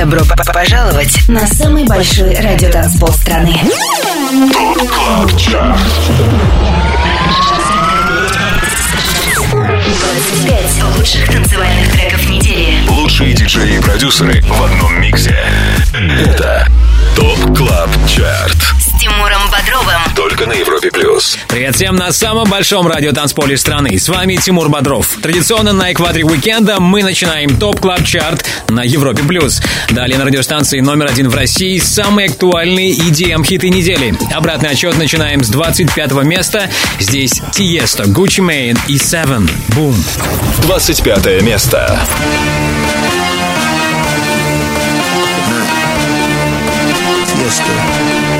Добро пожаловать на самый большой радиотанцпол страны. TOP CLUB лучших танцевальных треков недели. Лучшие диджеи и продюсеры в одном миксе. Это TOP CLUB CHART. Тимуром Бодровым. Только на Европе Плюс. Привет всем на самом большом радиотанцполе страны. С вами Тимур Бодров. Традиционно на экваторе уикенда мы начинаем Top Club Chart на Европе Плюс. Далее на радиостанции номер один в России самые актуальные EDM-хиты недели. Обратный отчет начинаем с 25 места. Здесь Тиесто, Gucci Mane и Seven. Бум. 25 место. Tiesto.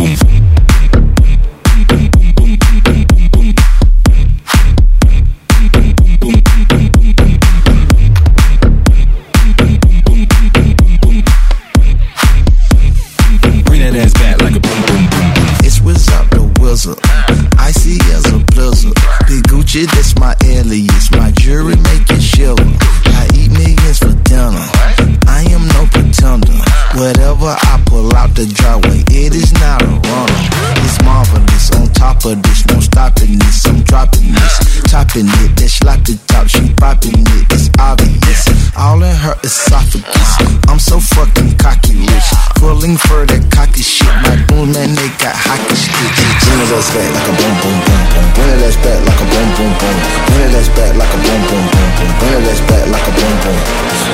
topping it. That slap the top, she popping it. It's obvious. All in her esophagus. I'm so fucking cocky rich. Pulling for that cocky shit. My goon man, they got hockey sticks. Bring it back like a boom, boom, boom, boom. Bring it back like a boom, boom, boom. Bring it back like a boom, boom, boom, boom. Bring it back like a boom, boom.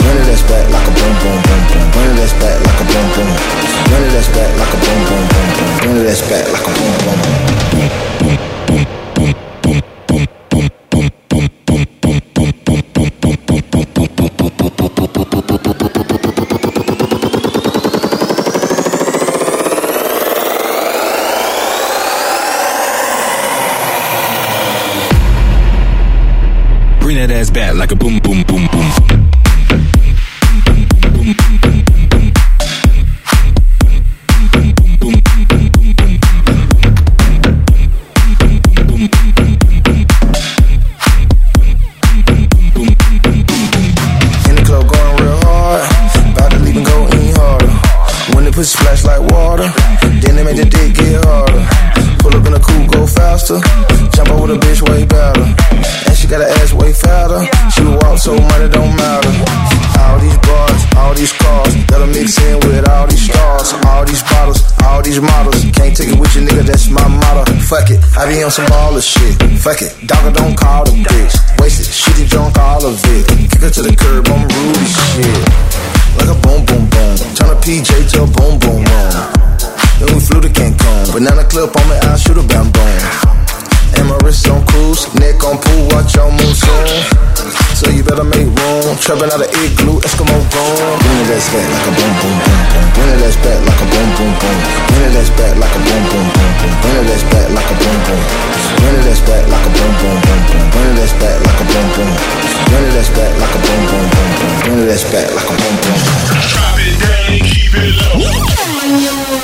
Bring it back like a boom, boom, boom, boom. Bring it back like a boom, boom. Bring it back like a boom, boom, boom, boom. Bring it back like a boom, boom. Bring Fuck it, dogger don't call the bitch. Wasted, shitty drunk, all of it. Kick her to the curb, I'm rude as shit. Like a boom, boom, boom. Turn a PJ to a boom, boom, boom. Then we flew to Cancun. Banana clip on me, I shoot a Trapping out of igloo, Eskimo gone. Bring it ass back like a boom, boom, boom, boom. Bring it ass back like a boom, boom, boom. Bring it ass back like a boom, boom, boom, boom. Bring it ass back like a boom, boom. Bring it ass back like a boom, boom, boom, boom. Bring it ass back like a boom, boom. Bring it ass back like a boom, boom, boom, boom. Bring it ass back like a boom, boom.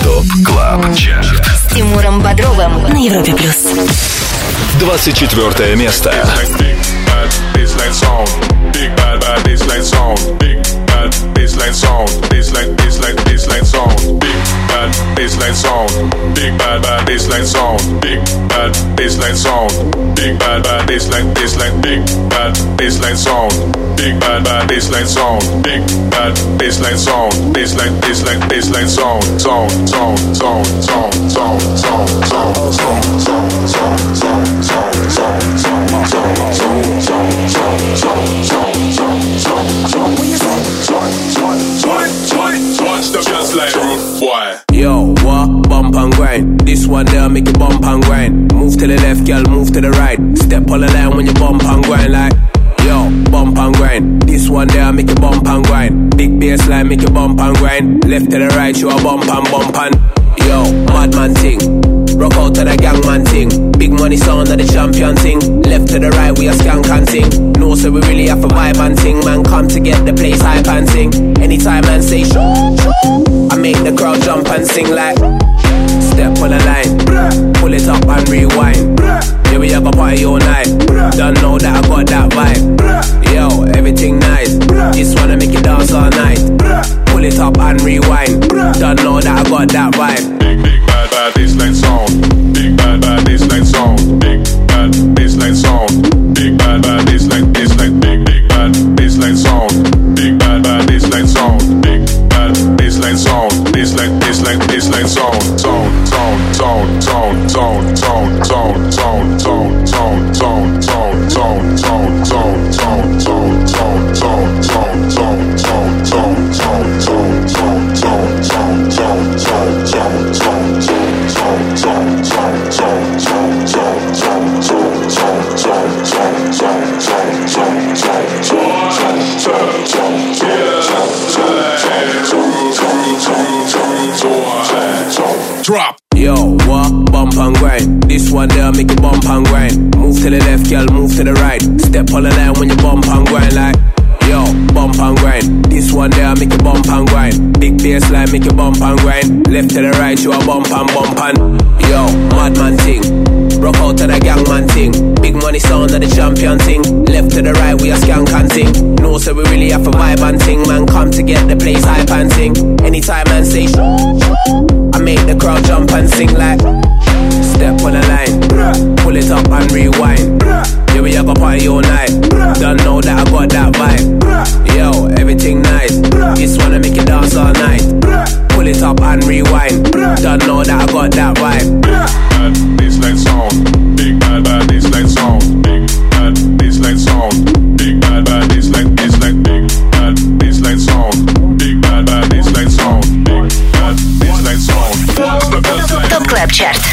ТОП КЛАБ ЧАРТ. С Тимуром Бодровым на Европе плюс. 24 место. Bad baseline sound. Big bad bad baseline sound. Big bad baseline sound. Baseline baseline baseline sound. Big bad baseline sound. Big bad bad baseline sound. Big bad baseline sound. Big bad bad baseline baseline. Big bad baseline sound. Big bad bad baseline sound. Big bad baseline sound. Baseline baseline baseline sound. Sound sound sound sound sound sound sound sound sound sound sound sound sound sound sound Yo, what? Bump and grind. This one there make you bump and grind. Move to the left, girl, move to the right. Step on the line when you bump and grind like. Yo, bump and grind. This one there make you bump and grind. Big bass make you bump and grind. Left to the right, you a bump and bump and. Yo, madman ting. Rock out to the gangman ting. Big money sound of the champion ting. Left to the right, we are skank and ting. No, so we really have a vibe and ting. Man, come to get the place hype and ting. Anytime man say shoo, shoo, I make the crowd jump and sing like. Step on the line, pull it up and rewind. Yeah, we have a party all night. Don't know that I got that vibe. Yo, everything nice. Just wanna make you dance all night. Pull it up and rewind. Don't know that I got that vibe. Baseline sound. Big, bad, There make you bump and grind. Move to the left, girl, move to the right. Step on the line when you bump and grind like. Yo, bump and grind. This one there make you bump and grind. Big bass line make you bump and grind. Left to the right, you a bump and bump and. Yo, madman thing. Rock out to the gang man thing. Big money sound of the champion thing. Left to the right, we a skank and ting. No, so we really have a vibe and ting. Man, come to get the place hype and sing. Anytime man say I make the crowd jump and sing like Step on the line, pull it up and rewind. Yeah, we have a party all night. Don't know that I got that vibe. Yo, everything nice. Just wanna make it dance all night. Pull it up and rewind. Don't know that I got that vibe. This bassline sound, big bad bad sound, big bad sound, big bad bad big bad sound, big bad bad sound, big bad sound. Top Club Chart.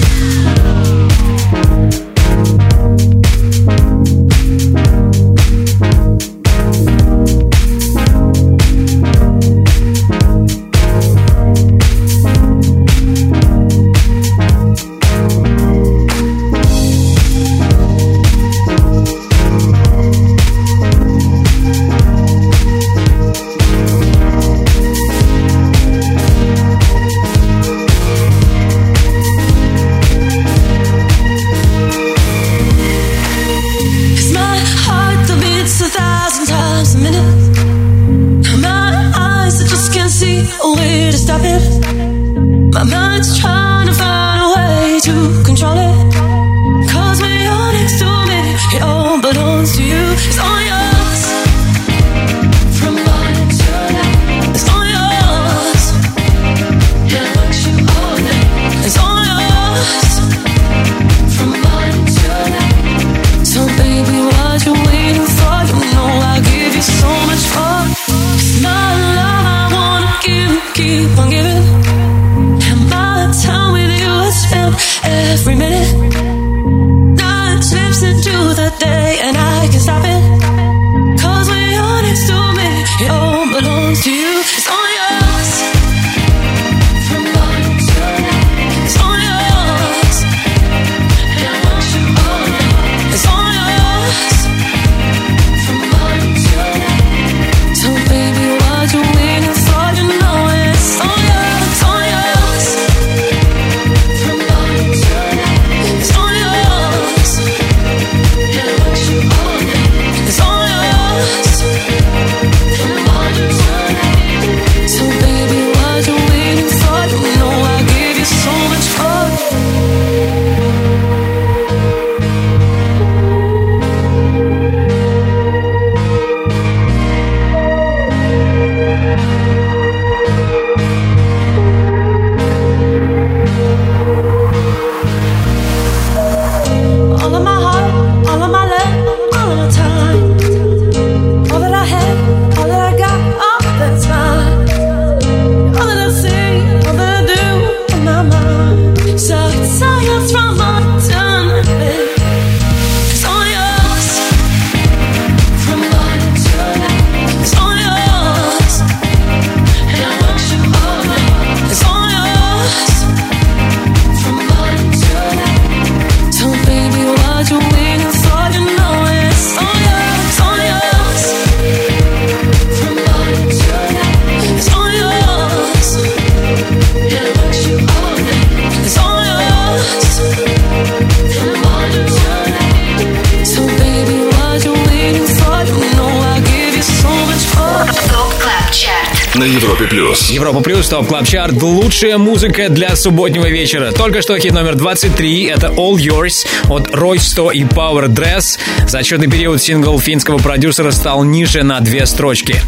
Европа плюс, топ клаб чарт лучшая музыка для субботнего вечера. Только что хит номер 23 это All Yours от Roy 100 и Power Dress. За отчетный период сингл финского продюсера стал ниже на две строчки.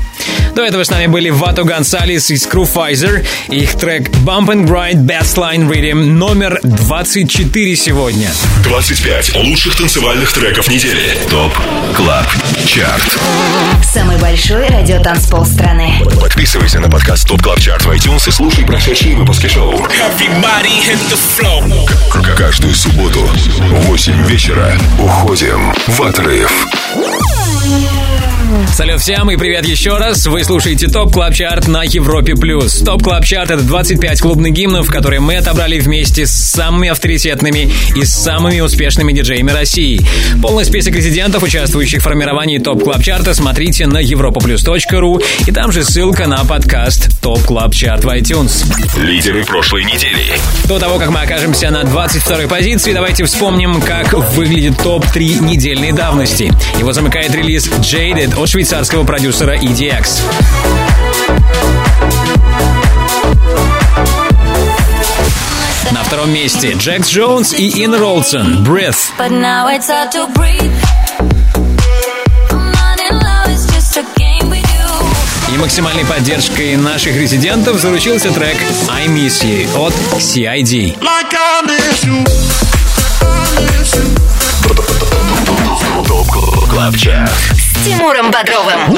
До этого с нами были Вато Гонсалес и Screwfizer. Их трек Bump and Grind Bassline Rhythm номер 24 сегодня. 25 лучших танцевальных треков недели. ТОП КЛАБ ЧАРТ Самый большой радиотанцпол страны. Подписывайся на подкаст TOP CLUB CHART в iTunes и слушай прошедшие выпуски шоу. Каждую субботу в 8 вечера уходим в отрыв. Салют всем и привет еще раз. Вы слушаете Top Club Chart на Европе+. плюс. ТОП Клаб Чарт — это 25 клубных гимнов, которые мы отобрали вместе с самыми авторитетными и самыми успешными диджеями России. Полный список резидентов, участвующих в формировании Top Club Chart а, смотрите на europaplus.ru и там же ссылка на подкаст Top Club Chart в iTunes. Лидеры прошлой недели. До того, как мы окажемся на 22-й позиции, давайте вспомним, как выглядит топ-3 недельной давности. Его замыкает релиз Jaded от швейцарского продюсера EDX. На втором месте Джекс Джонс и Ин Ролсон «Breath». You. И максимальной поддержкой наших резидентов заручился трек «I Miss You» от CID. ТОП КЛАБ ЧАРТ С Тимуром Бодровым.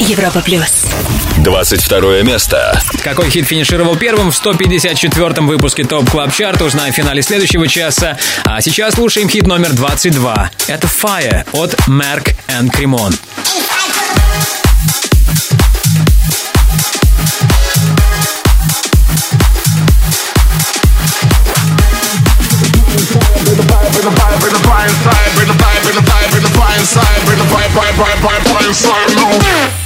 Европа плюс. 22 место. Какой хит финишировал первым в 154-м выпуске Top Club Chart а, узнаем в финале следующего часа. А сейчас слушаем хит номер 22. Это Fire от Merk and bring the vibe, bring the vibe vibe, bring the vibe, bring the vibe inside, bring the vibe, vibe, vibe, vibe, vibe inside, no.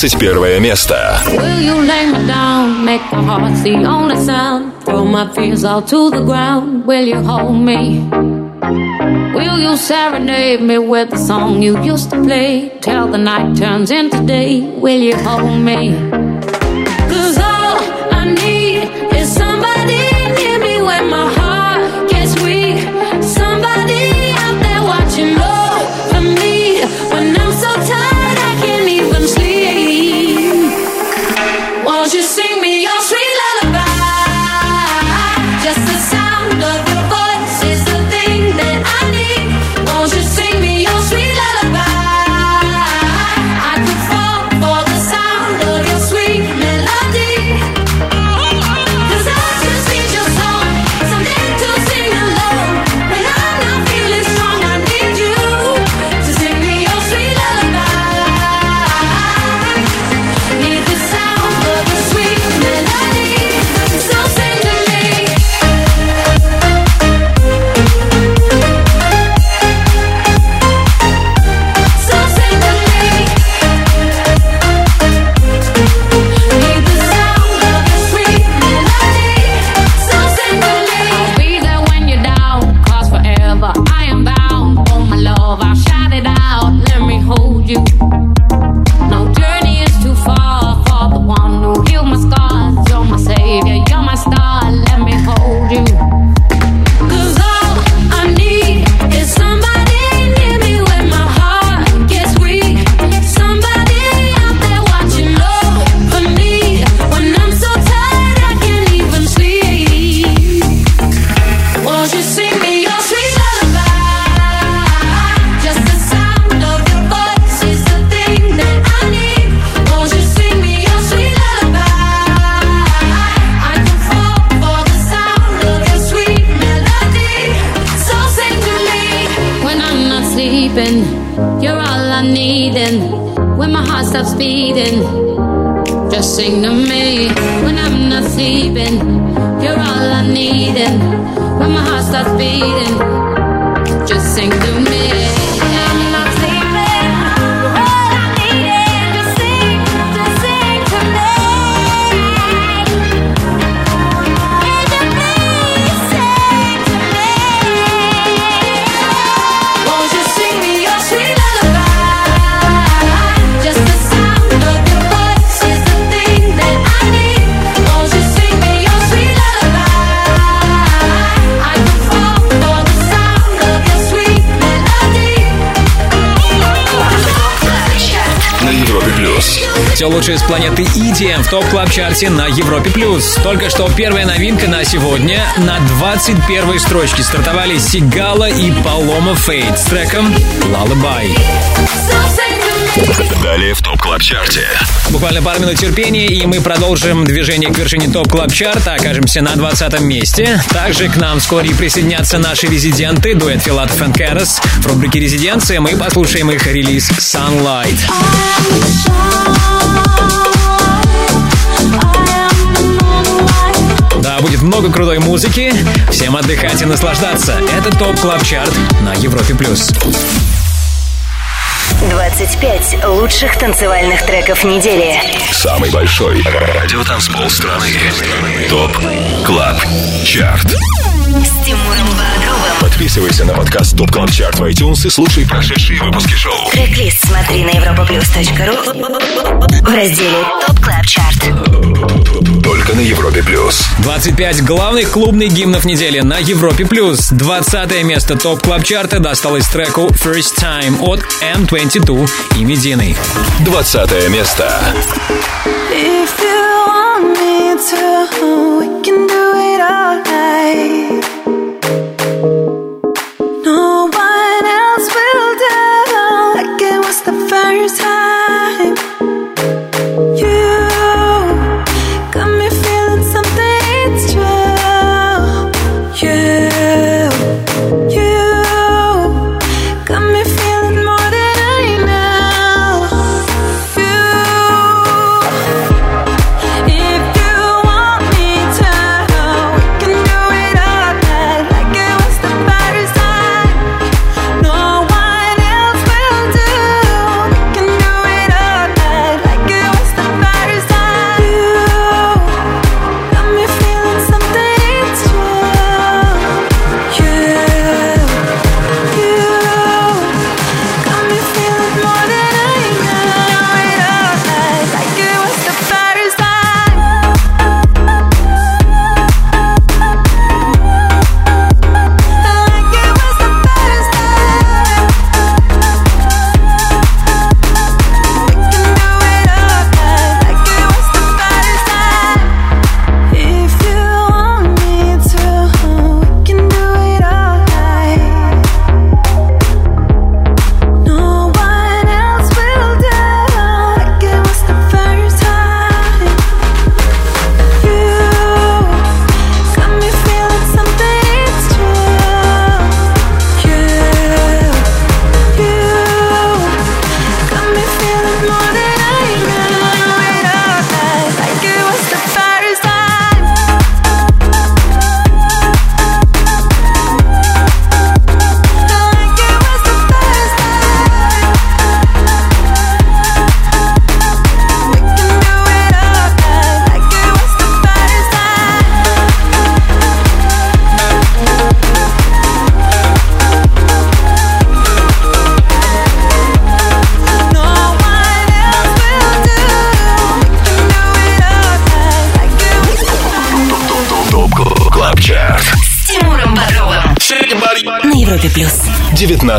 21 место. Will you lay me down? Make my heart the only sound. Throw my fears all to the ground. Will you hold me? Will you serenade me with the song you used to play? Till the night turns into day. Will you hold me? Top Club Chart е на Европе+. плюс. Только что первая новинка на сегодня. На 21 строчке стартовали Сигала и Палома Фейт с треком «Lullaby». Далее в Top Club Chart е. Буквально пару минут терпения, и мы продолжим движение к вершине Top Club Chart а. Окажемся на 20 месте. Также к нам вскоре присоединятся наши резиденты, дуэт Филатов и Карас. В рубрике «Резиденция» мы послушаем их релиз «Sunlight». Будет много крутой музыки. Всем отдыхать и наслаждаться. Это Top Club Chart на Европе+. плюс. 25 лучших танцевальных треков недели. Самый большой радиотанцпол страны. Top Club Chart. С Тимуром Бодровым. Подписывайся на подкаст Top Club Chart в iTunes и слушай прошедшие выпуски шоу. Трек-лист смотри на europaplus.ru в разделе Top Club Chart. Только на Европе Плюс. 25 главных клубных гимнов недели на Европе+. плюс. 20 место топ клаб чарта досталось треку First Time от M22 и Медины. 20 место. If you want me to, we can do it all night.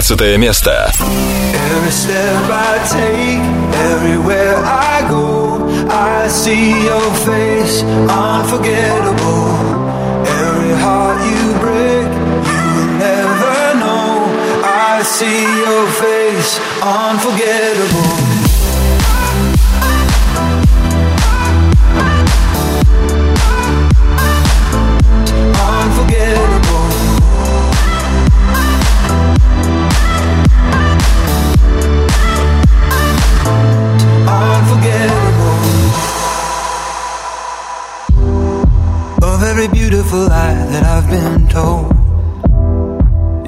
19 место. Beautiful lie that I've been told.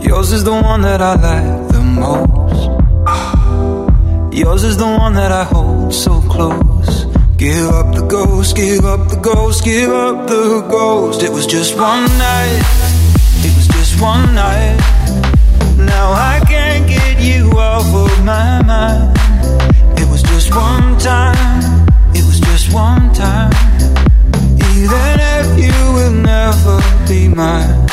Yours is the one that I like the most. Yours is the one that I hold so close. Give up the ghost, give up the ghost, give up the ghost. It was just one night, it was just one night. Now I can't get you off of my mind. It was just one time, it was just one time. Even if you will never be mine.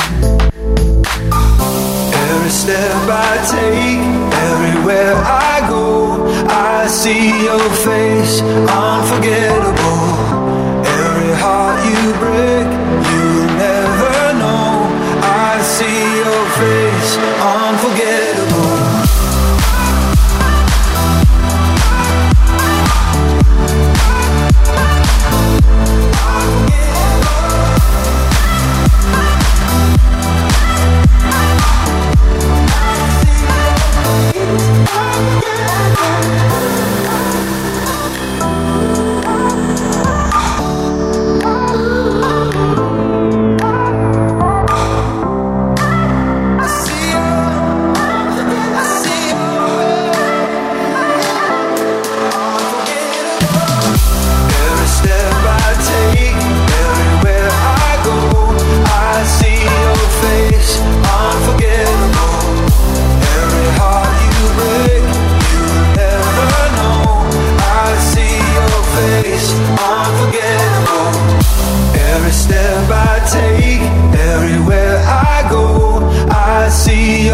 Every step I take, everywhere I go, I see your face, unforgettable. Every heart you break,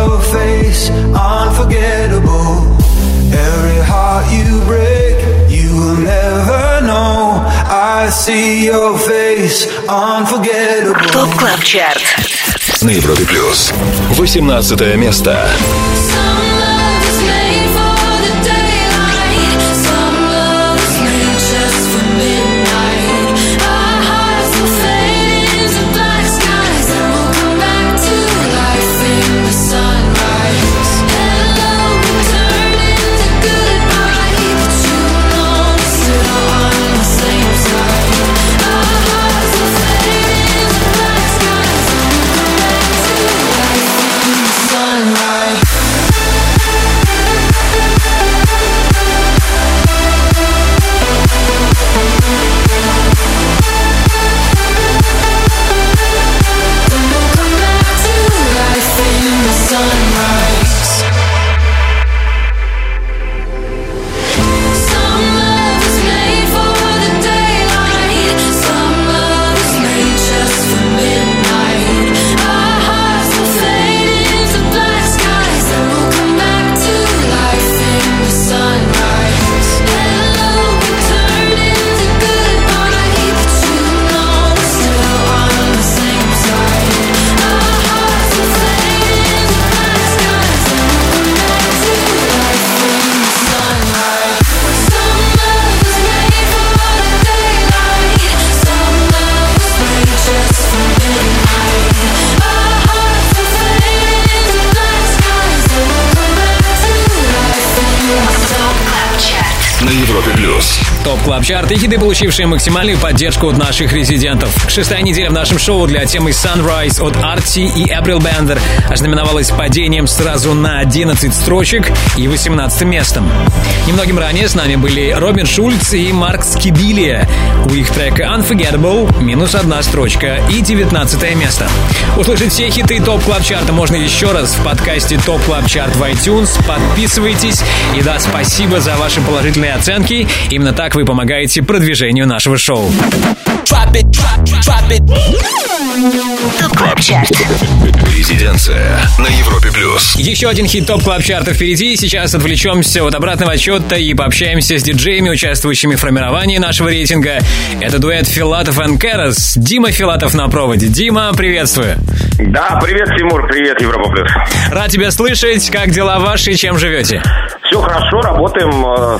your face, unforgettable. Every heart you break, you will never know. I see your face, unforgettable. ТОП Клаб Чарт. На Европе плюс. 18 место. Sunrise. Top Club Chart и хиты, получившие максимальную поддержку от наших резидентов. Шестая неделя в нашем шоу для темы Sunrise от Арти и April Bender ознаменовалась падением сразу на 11 строчек и 18 местом. Немногим ранее с нами были Робин Шульц и Марк Скибилия. У их трека Unforgettable минус одна строчка и 19 место. Услышать все хиты Top Club Chart а можно еще раз в подкасте Top Club Chart в iTunes. Подписывайтесь. И да, спасибо за ваши положительные оценки. Именно так вы помогаете продвижению нашего шоу. Резиденция на Европе плюс. Еще один хит топ клаб чарта впереди. Сейчас отвлечемся от обратного отчета и пообщаемся с диджеями, участвующими в формировании нашего рейтинга. Это дуэт Филатов и Кэрос. Дима Филатов на проводе. Дима, приветствую. Да, привет, Тимур, привет, Европа Плюс. Рад тебя слышать. Как дела ваши? Чем живете? Все хорошо, работаем.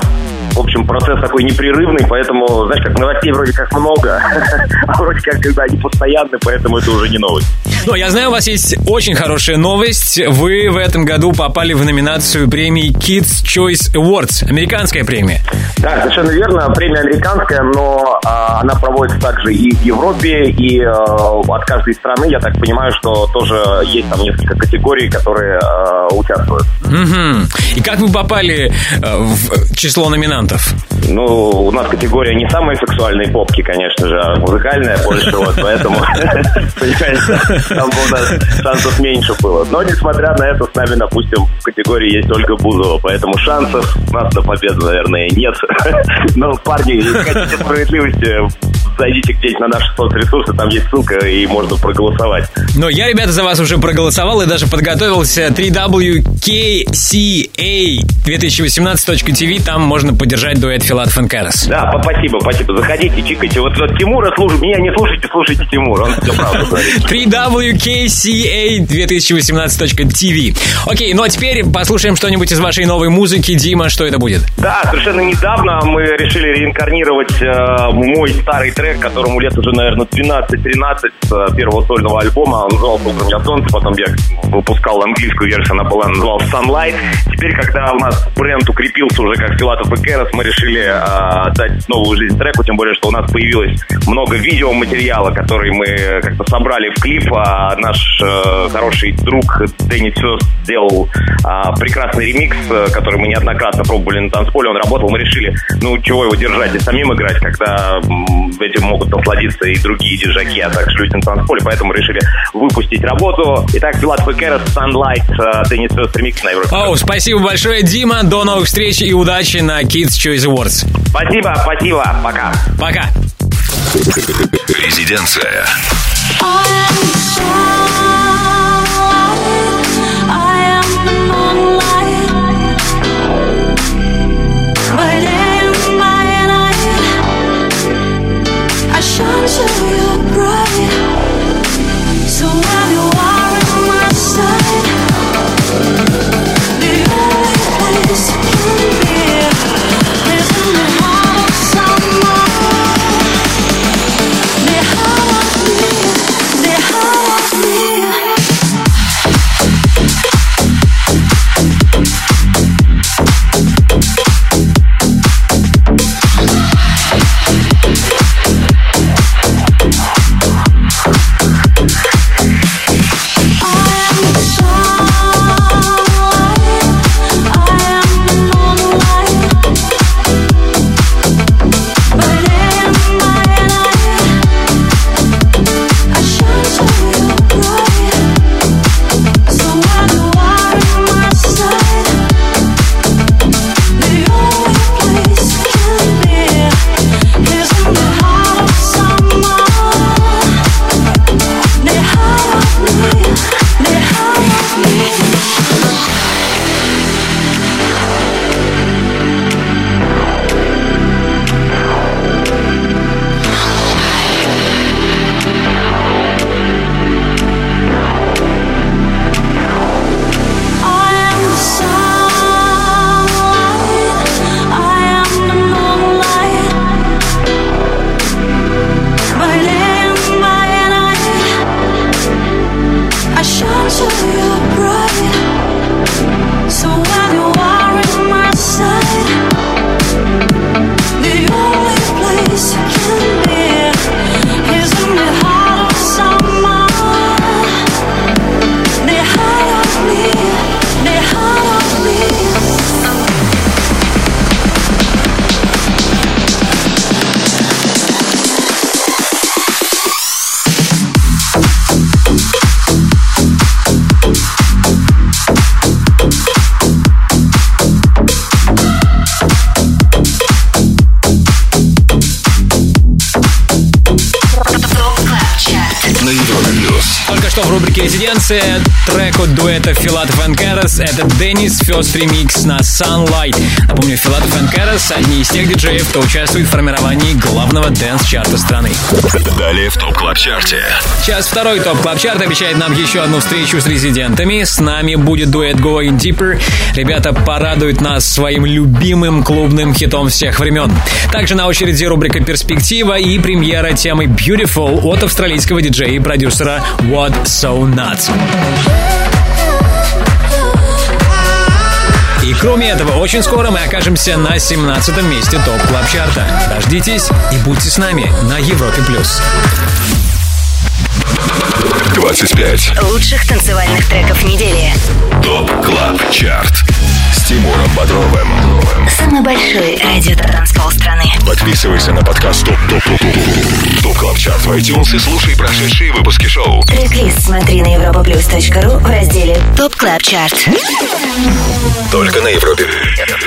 В общем, процесс такой непрерывный, поэтому, знаешь, как новостей вроде как много, а вроде как когда они постоянны, поэтому это уже не новость. Но я знаю, у вас есть очень хорошая новость. Вы в этом году попали в номинацию премии Kids Choice Awards. Американская премия. Да, совершенно верно. Премия американская, но а, она проводится также и в Европе, и а, от каждой страны. Я так понимаю, что тоже есть там несколько категорий, которые а, участвуют. Мгм. И как вы попали э, в число номинантов? Ну, у нас категория не самые сексуальные попки, конечно же, а музыкальная больше, вот, поэтому, понимаете, там у нас шансов меньше было. Но, несмотря на это, с нами, допустим, в категории есть Ольга Бузова, поэтому шансов у нас на победу, наверное, нет. Но, парни, если хотите справедливости, зайдите где-нибудь на наши соцресурсы, там есть ссылка, и можно проголосовать. Но я, ребята, за вас уже проголосовал и даже подготовился 3WKCA2018.tv, там можно поддержать дуэт Филат Фанкарас. Да, спасибо, спасибо. Заходите, чикайте. Вот, вот Тимура слушайте, меня не слушайте, слушайте Тимура, он все правду говорит. 3WKCA2018.tv Окей, ну а теперь послушаем что-нибудь из вашей новой музыки. Дима, что это будет? Да, совершенно недавно мы решили реинкарнировать э, мой старый трек, которому лет уже, наверное, 12-13 с э, первого сольного альбома. Он назывался «Утром я солнце», потом я выпускал английскую версию, она была называлась «Sunlight». Теперь, когда у нас бренд укрепился уже как Филатов и Кэрос, мы решили э, дать новую жизнь треку, тем более, что у нас появилось много видеоматериала, который мы как-то собрали в клип, а наш э, хороший друг Дэнни Сёс сделал а, прекрасный ремикс, э, который мы неоднократно пробовали на танцполе, он работал, мы решили, ну, чего его держать и самим играть, когда м, этим могут насладиться и другие диджаки, а также люди на танцполе, поэтому решили выпустить работу. Итак, Пилат Пекерас, Sunlight, э, Дэнни Сёс ремикс на Европе. Оу, спасибо большое, Дима. До новых встреч и удачи на Kids Choice Awards. Спасибо, спасибо, пока. Пока. Резиденция. Shine so you're bright. А только что в рубрике «Резиденция» трек от дуэта Филатов и Карас. Это Денис Фёрст ремикс на Sunlight. Напомню, Филатов и Карас — одни из тех диджеев, кто участвует в формировании главного dance -чарта страны. Далее в Top Club Chart е. Сейчас второй Top Club Chart обещает нам еще одну встречу с резидентами. С нами будет дуэт Going Deeper. Ребята порадуют нас своим любимым клубным хитом всех времен. Также на очереди рубрика «Перспектива» и премьера темы «Beautiful» от австралийского диджея и продюсера What So Not. И кроме этого, очень скоро мы окажемся на 17 месте топ клаб чарта Дождитесь и будьте с нами на Европе+. плюс. 25 лучших танцевальных треков недели. ТОП КЛАБ ЧАРТ. С Тимуром Бодровым. Самый большой радио-транспол страны. Подписывайся на подкаст ТОП ТОП ТОП ТОП ТОП КЛАБ ЧАРТ в iTunes и слушай прошедшие выпуски шоу. Трек смотри на europaplus.ru в разделе ТОП КЛАБ ЧАРТ. Только на Европе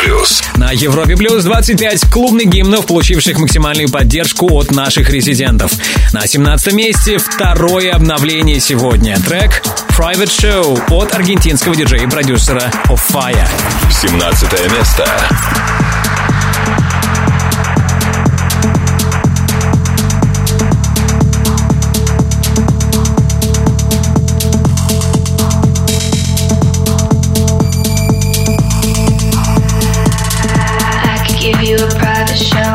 Плюс. На Европе Плюс 25 клубных гимнов, получивших максимальную поддержку от наших резидентов. На 17 месте второе обновление сегодня. Трек Private Show от аргентинского диджея и продюсера Of Fire. 17 место. show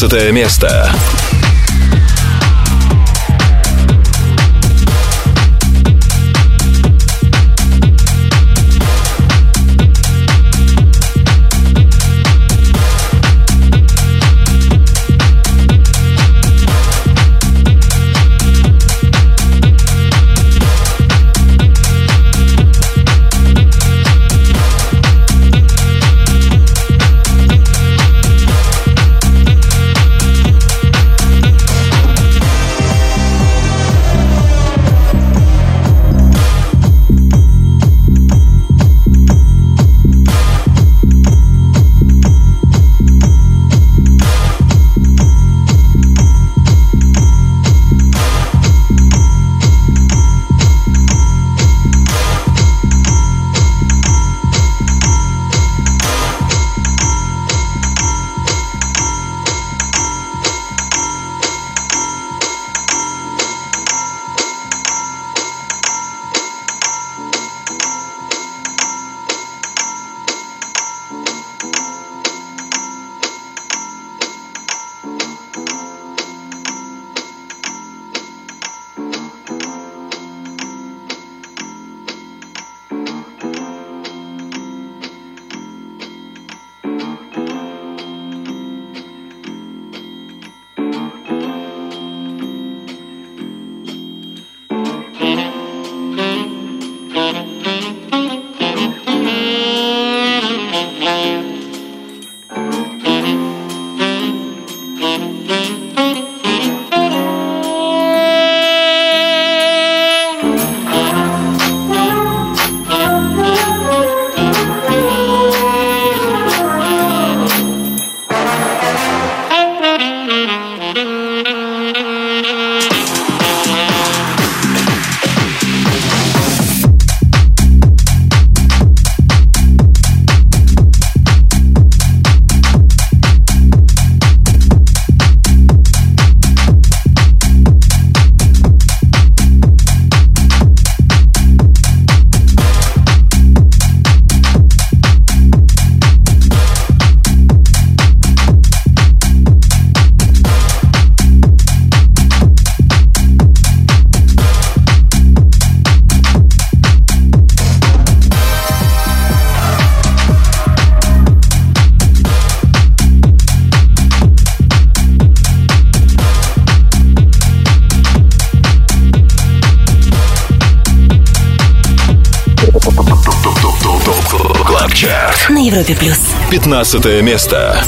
15 место. 15 место.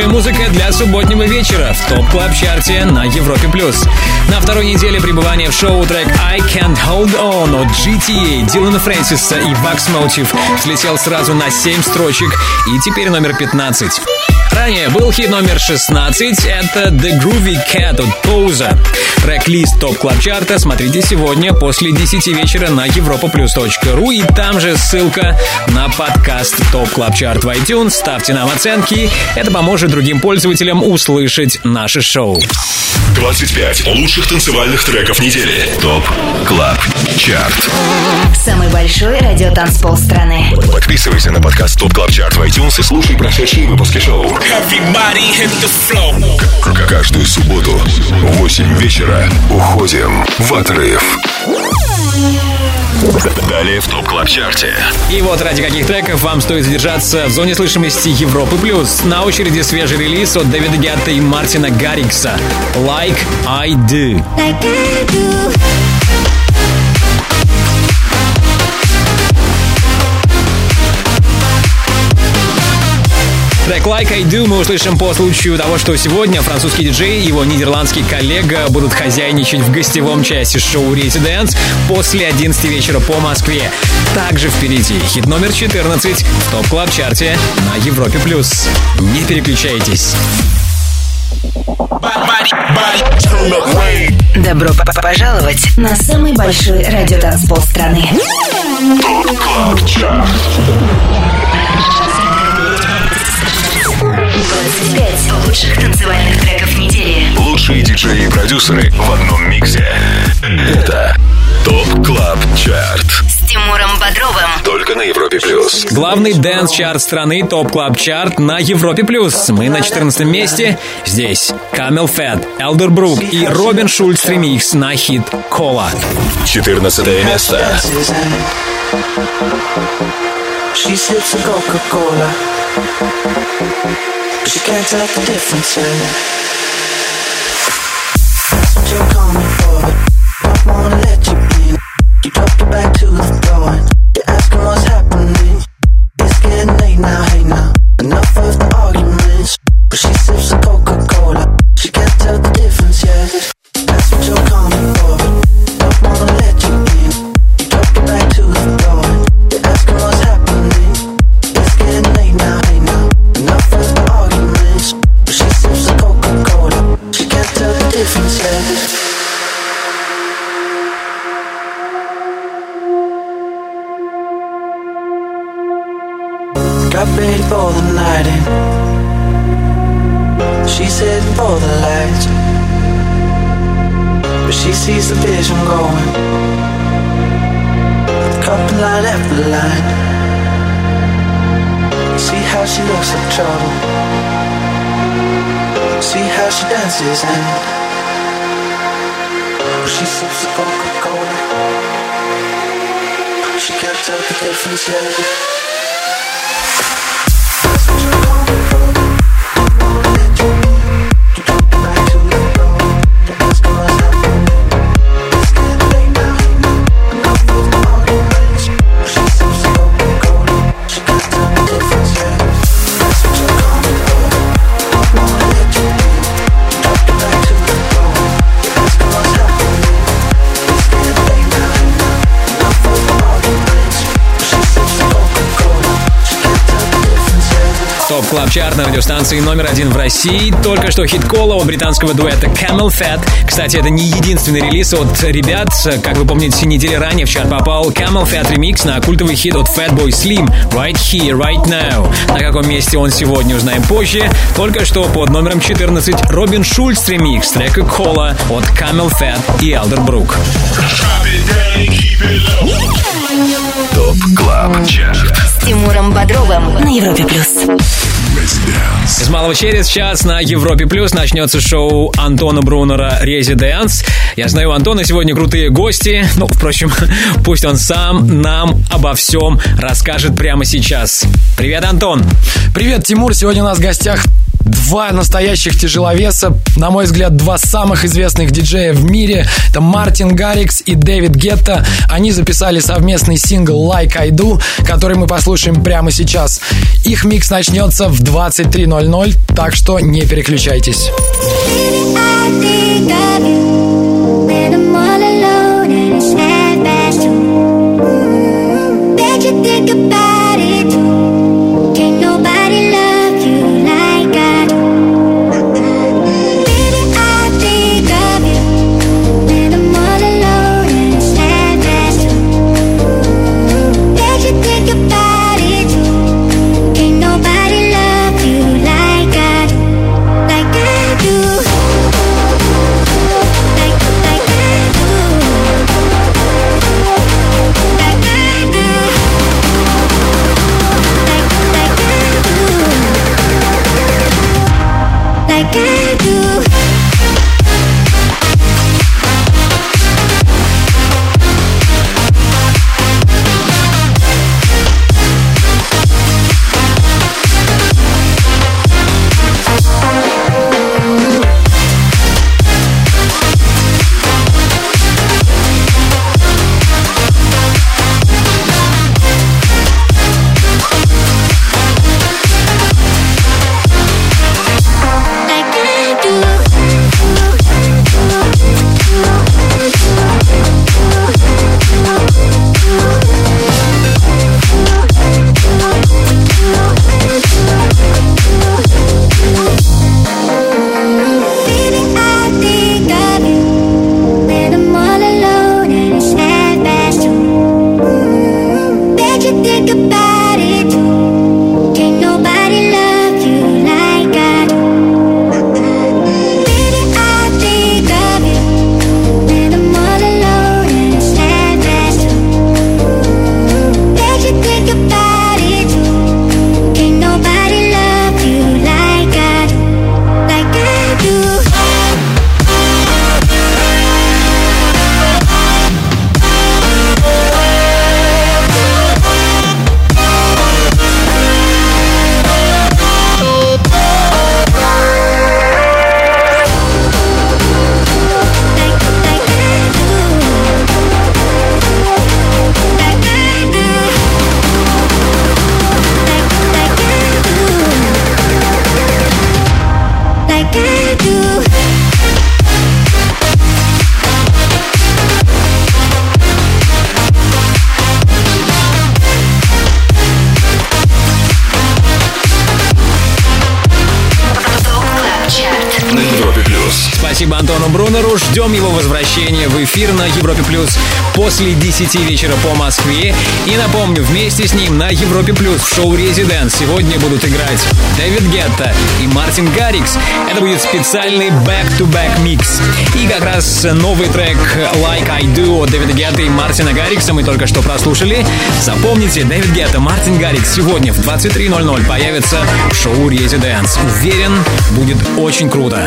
Лучшая музыка для субботнего вечера в TOP Club Chart е на Европе Плюс. На второй неделе пребывания в шоу трек I Can't Hold On от GTA, Диллона Фрэнсиса и Wax Motif слетел сразу на 7 строчек и теперь номер 15. Ранее был хит номер 16, это The Groovy Cat от PAWSA. Трек-лист TOP Club Chart а смотрите сегодня после 10 вечера на europaplus.ru и там же ссылка на подкаст TOP Club Chart в iTunes. Ставьте нам оценки, это поможет другим пользователям услышать наше шоу. 25 лучших танцевальных треков недели. TOP Club Chart. Самый большой радиотанцпол страны. Подписывайся на подкаст TOP Club Chart в iTunes и слушай прошедшие выпуски шоу. К- Каждую субботу 8 вечера уходим в отрыв. Далее в TOP Club Chart е. И вот ради каких треков вам стоит задержаться в зоне слышимости Европы Плюс. На очереди свежий релиз от Дэвида Гетта и Мартина Гаррикса. Like I Do. Трек Like I Do мы услышим по случаю того, что сегодня французский диджей и его нидерландский коллега будут хозяйничать в гостевом части шоу Residence после 11 вечера по Москве. Также впереди хит номер 14 в TOP Club Chart е на Европе Плюс. Не переключайтесь. Добро пожаловать на самый большой радиотанцпол страны. Club Chart. 25 лучших танцевальных треков недели. Лучшие диджеи и продюсеры в одном миксе. Это TOP Club Chart. С Тимуром Бодровым. Только на Европе Плюс. Главный дэнс-чарт страны TOP Club Chart на Европе Плюс. Мы на 14 месте. Здесь CamelPhat, Elderbrook и Робин Шульц ремикс на хит «Cola». 14 место. She sips a Coca-Cola. But she can't tell the difference. Радиостанции номер один в России. Только что хит Cola у британского дуэта CamelPhat. Кстати, это не единственный релиз от ребят. Как вы помните, недели ранее в чарт попал CamelPhat ремикс на культовый хит от Fatboy Slim Right Here, Right Now. На каком месте он сегодня узнаем позже. Только что под номером 14 Робин Шульц ремикс трека Cola от CamelPhat и Elderbrook. TOP Club Chart. С Тимуром Бодровым на Европе Плюс. Из малого через час на Европе Плюс начнется шоу Антона Брунера «Резиденс». Я знаю, у Антона сегодня крутые гости. Ну, впрочем, пусть он сам нам обо всем расскажет прямо сейчас. Привет, Антон! Привет, Тимур! Сегодня у нас в гостях два настоящих тяжеловеса, на мой взгляд, два самых известных диджея в мире. Это Мартин Гаррикс и Дэвид Гетта. Они записали совместный сингл Like I Do, который мы послушаем прямо сейчас. Их микс начнется в 23.00, так что не переключайтесь. think about вместе с ним на Европе Плюс в шоу «Резиденс» сегодня будут играть Дэвид Гетта и Мартин Гаррикс. Это будет специальный back-to-back микс. И как раз новый трек «Like I Do» от Дэвида Гетта и Мартина Гаррикса мы только что прослушали. Запомните, Дэвид Гетта, Мартин Гаррикс сегодня в 23.00 появится в шоу «Резиденс». Уверен, будет очень круто.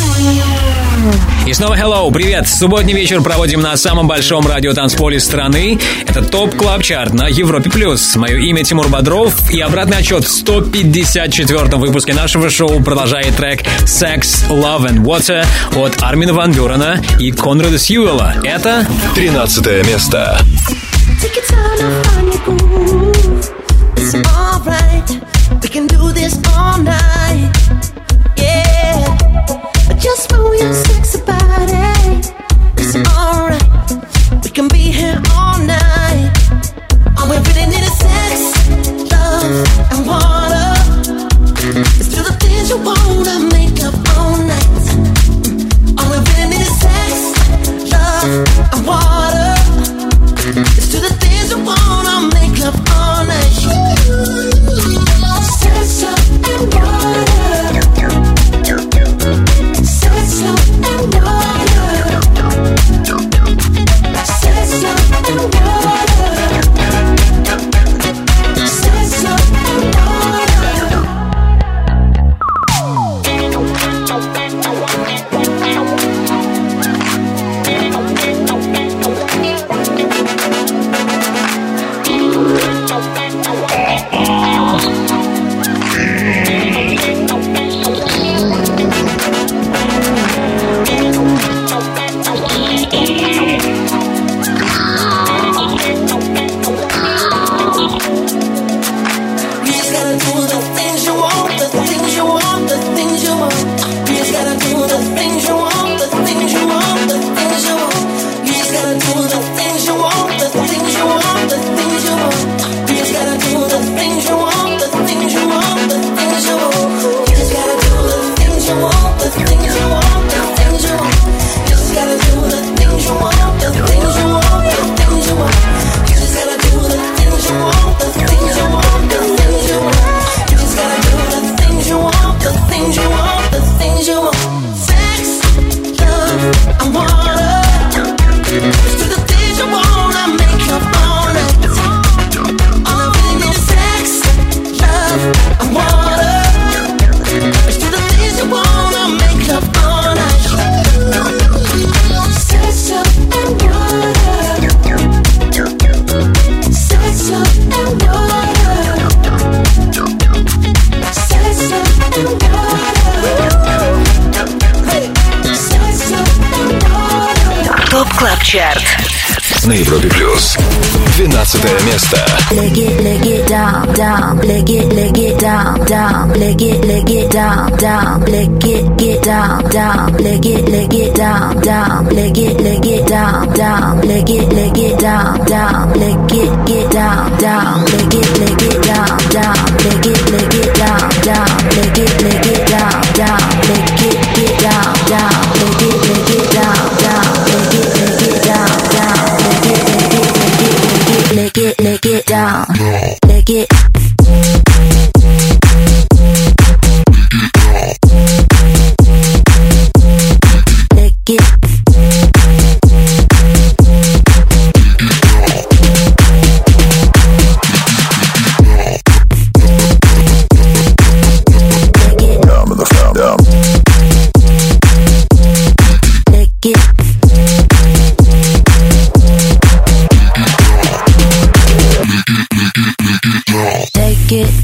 И снова hello, привет! Субботний вечер проводим на самом большом радиотанцполе страны. Это TOP Club Chart на Европе Плюс. Мое имя Тимур Бодров, и обратный отсчет в 154-м выпуске нашего шоу продолжает трек «Sex, Love and Water» от Армина Ван Бюрена и Конрада Сьюэлла. Это 13 место. Take your time to find your groove. It's alright. We can do this all night. Yeah. Just move your sexy body. Плюс. 12 место. Lick it, lick it down, down, lick it, lick it down, down, lick it, lick it down, down, lick it, get down, down, lick it, lick it down, down, lick it, lick it down, down, lick it, lick it down, down, lick it, get down, down, lick it, lick it down, down, lick it, lick it down, down, lick it, lick it down, down, lick it, get down, down, lick it, lick it down, Lick it, lick it, down, lick it. get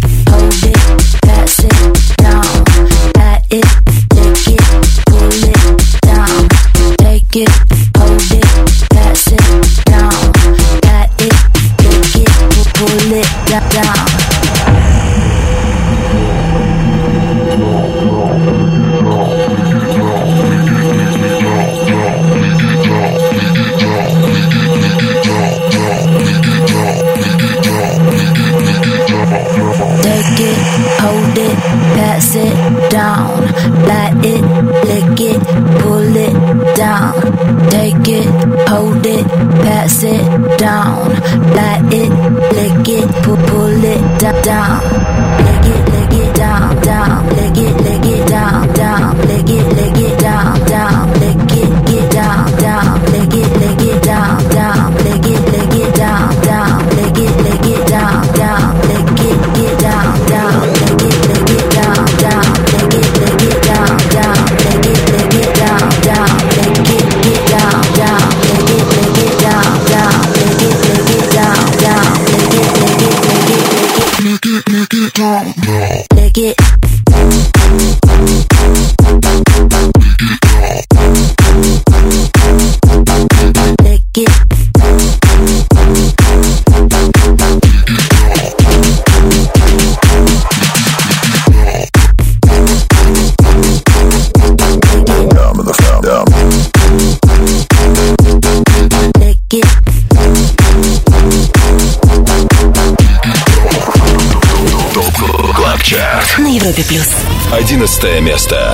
шестое место.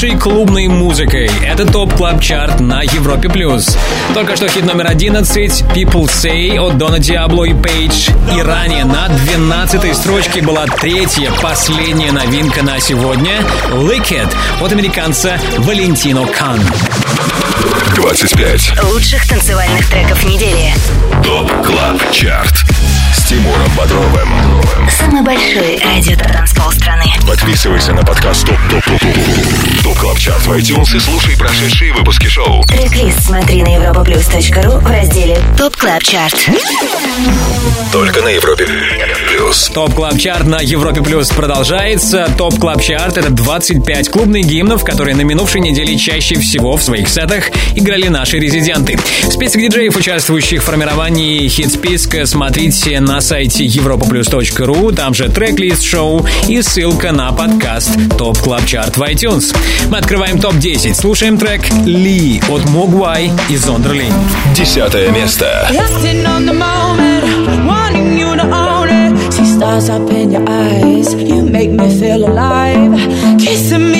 лучшей клубной музыкой. Это TOP Club Chart на Европе Плюс. Только что хит номер 11 «People Say» от Дона Диабло и Пейдж. И ранее на 12 строчке была третья, последняя новинка на сегодня «Lick It» от американца Валентино Кан. 25 лучших танцевальных треков недели. TOP Club Chart. Тимуром Бодровым. Самый большой радио страны. Подписывайся на подкаст ТОП ТОП ТОП ТОП TOP Club Chart в iTunes и слушай прошедшие выпуски шоу. трек смотри на europaplus.ru в разделе TOP Club Chart. Только на Европе Плюс. TOP Club Chart на Европе Плюс продолжается. TOP Club Chart — это 25 клубных гимнов, которые на минувшей неделе чаще всего в своих сетах играли наши резиденты. Список диджеев, участвующих в формировании хит-списка, смотрите на на сайте europaplus.ru, там же трек-лист шоу и ссылка на подкаст TOP Club Chart в iTunes. Мы открываем топ-10, слушаем трек «Lee» от MOGUAI и Zonderling. Десятое место. Stars up in your eyes, you make me feel alive. Kissing me.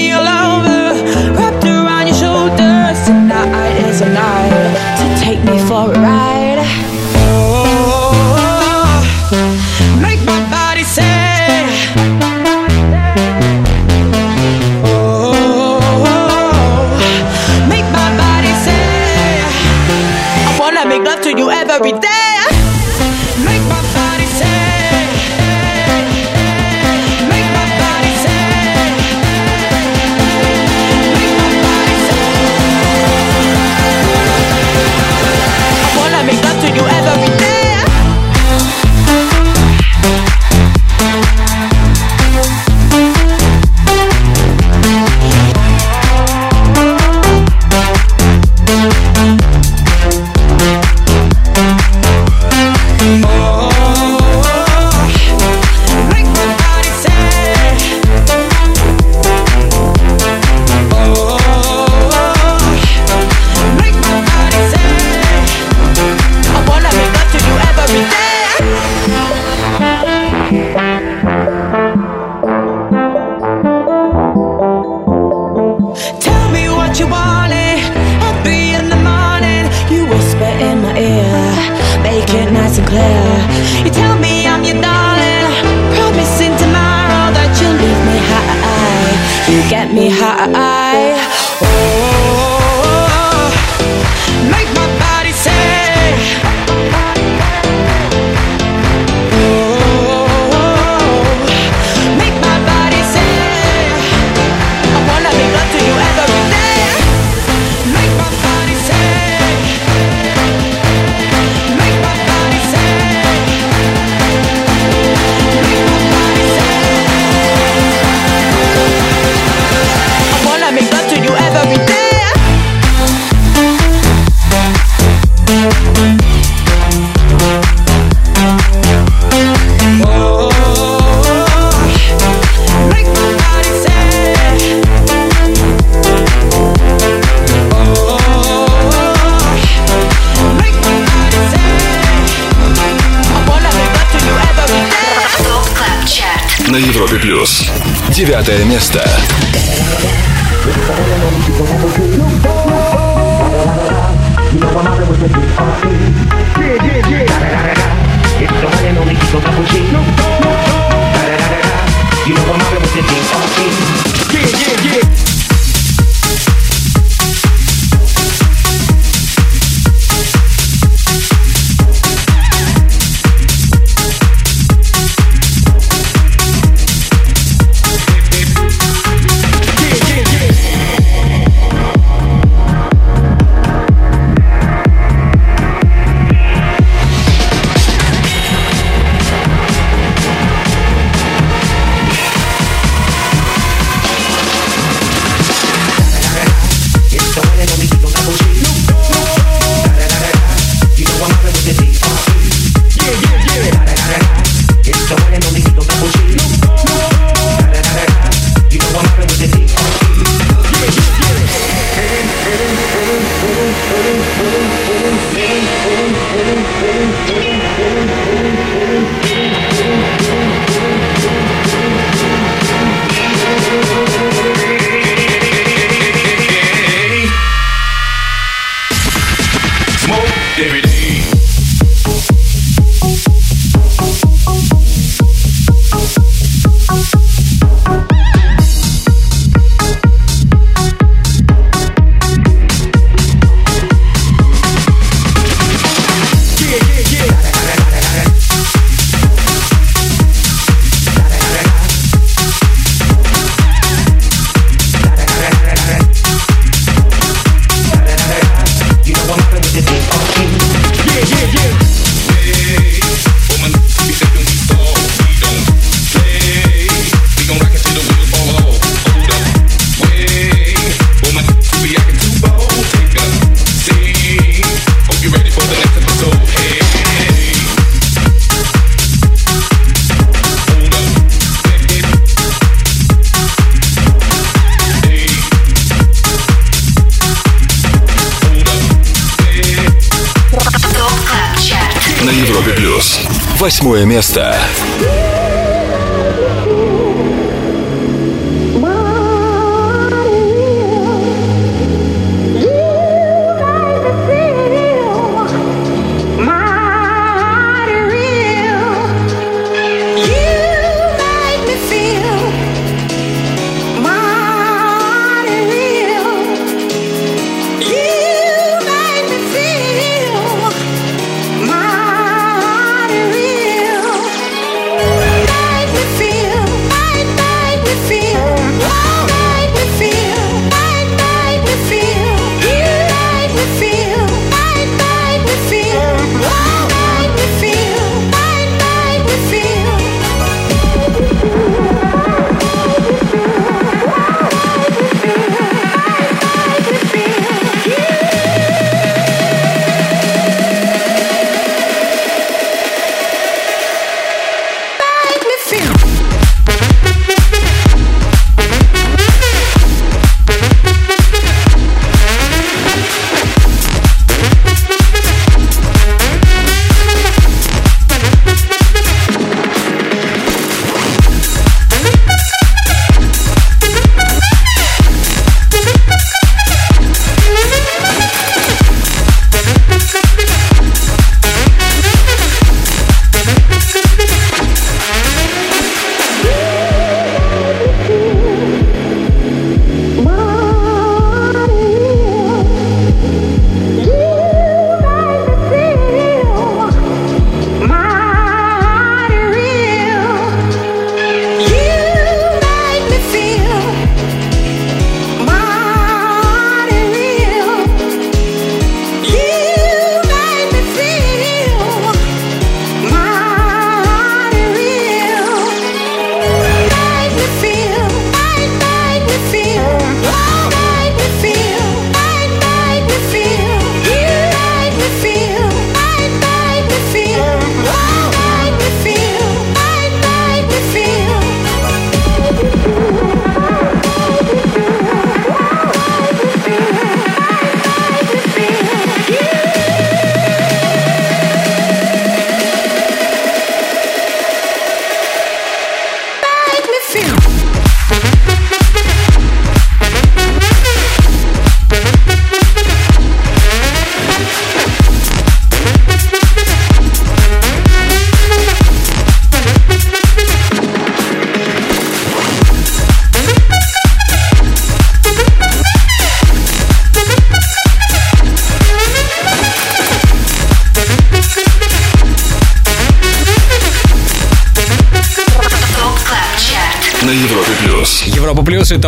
feel.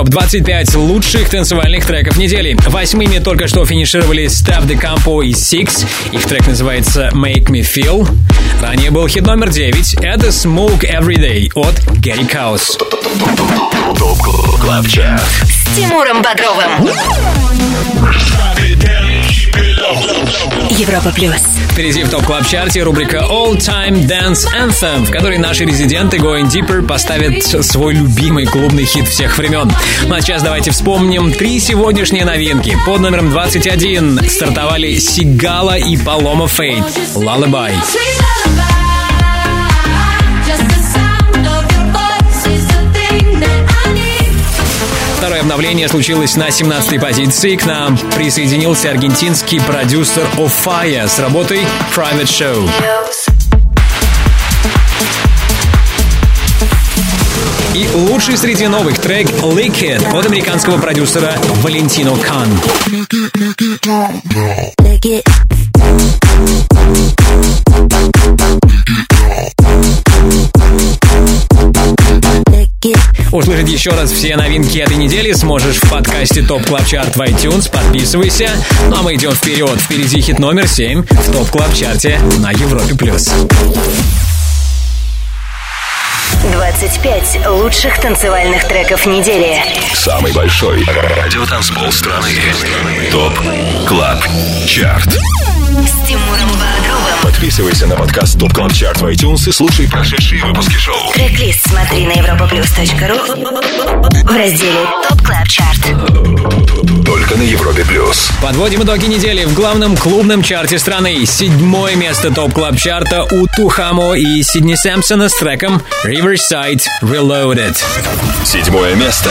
Топ-25 лучших танцевальных треков недели. Восьмыми только что финишировали Steff da Campo и SIICK. Их трек называется Make Me Feel. Ранее был хит номер 9. Это Smoke Every Day от Gary Caos. TOP Club Chart. С Тимуром Бодровым. Европа плюс. Впереди в TOP Club Chart е рубрика All Time Dance Anthem, в которой наши резиденты Going Deeper поставят свой любимый клубный хит всех времен. Ну а сейчас давайте вспомним три сегодняшние новинки. Под номером 21 стартовали Сигала и Paloma Фейт Lullaby. Второе обновление случилось на 17-й позиции. К нам присоединился аргентинский продюсер Офая с работой Private Show. И лучший среди новых трек Lick It от американского продюсера Валентино Кан. Lick it. Услышать еще раз все новинки этой недели сможешь в подкасте TOP Club Chart в iTunes. Подписывайся. Ну а мы идем вперед. Впереди хит номер 7 в TOP Club Chart е на Европе Плюс. 25 лучших танцевальных треков недели. Самый большой радиотанцпол страны. Топ Клаб Чарт. С Тимуром Бодровым. Подписывайся на подкаст Top Club Chart в iTunes и слушай прошедшие выпуски шоу. Трек-лист смотри на europaplus.ru в разделе Top Club Chart. Только на Европе плюс. Подводим итоги недели в главном клубном чарте страны. Седьмое место Top Club Chart а у Tujamo и Сидни Сэмпсона с треком Riverside Reloaded. Седьмое место.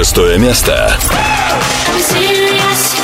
Шестое место. I'm serious.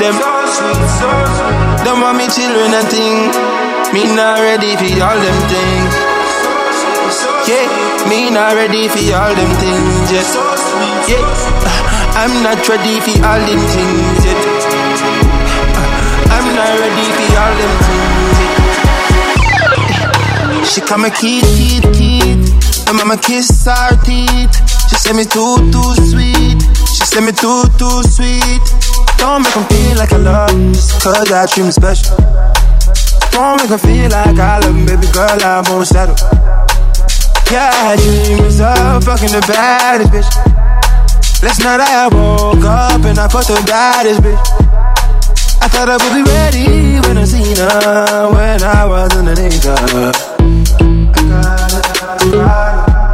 Girl them. Want me children and thing. Me not ready for all them things. Yeah, me not ready for all them things yet. Yeah, I'm not ready for all them things yet. I'm not ready for all them things yet. She come a kid, kid, kid. My mama kiss her teeth. She say me too, too sweet. She say me too, too sweet. Don't make 'em feel like I love just cause I treat 'em special. Don't make 'em feel like I love 'em, baby girl, I won't settle. Yeah, I dream of fucking the baddest bitch. Last night I woke up and I fucked the baddest bitch. I thought I would be ready when I seen her when I was underneath her. I gotta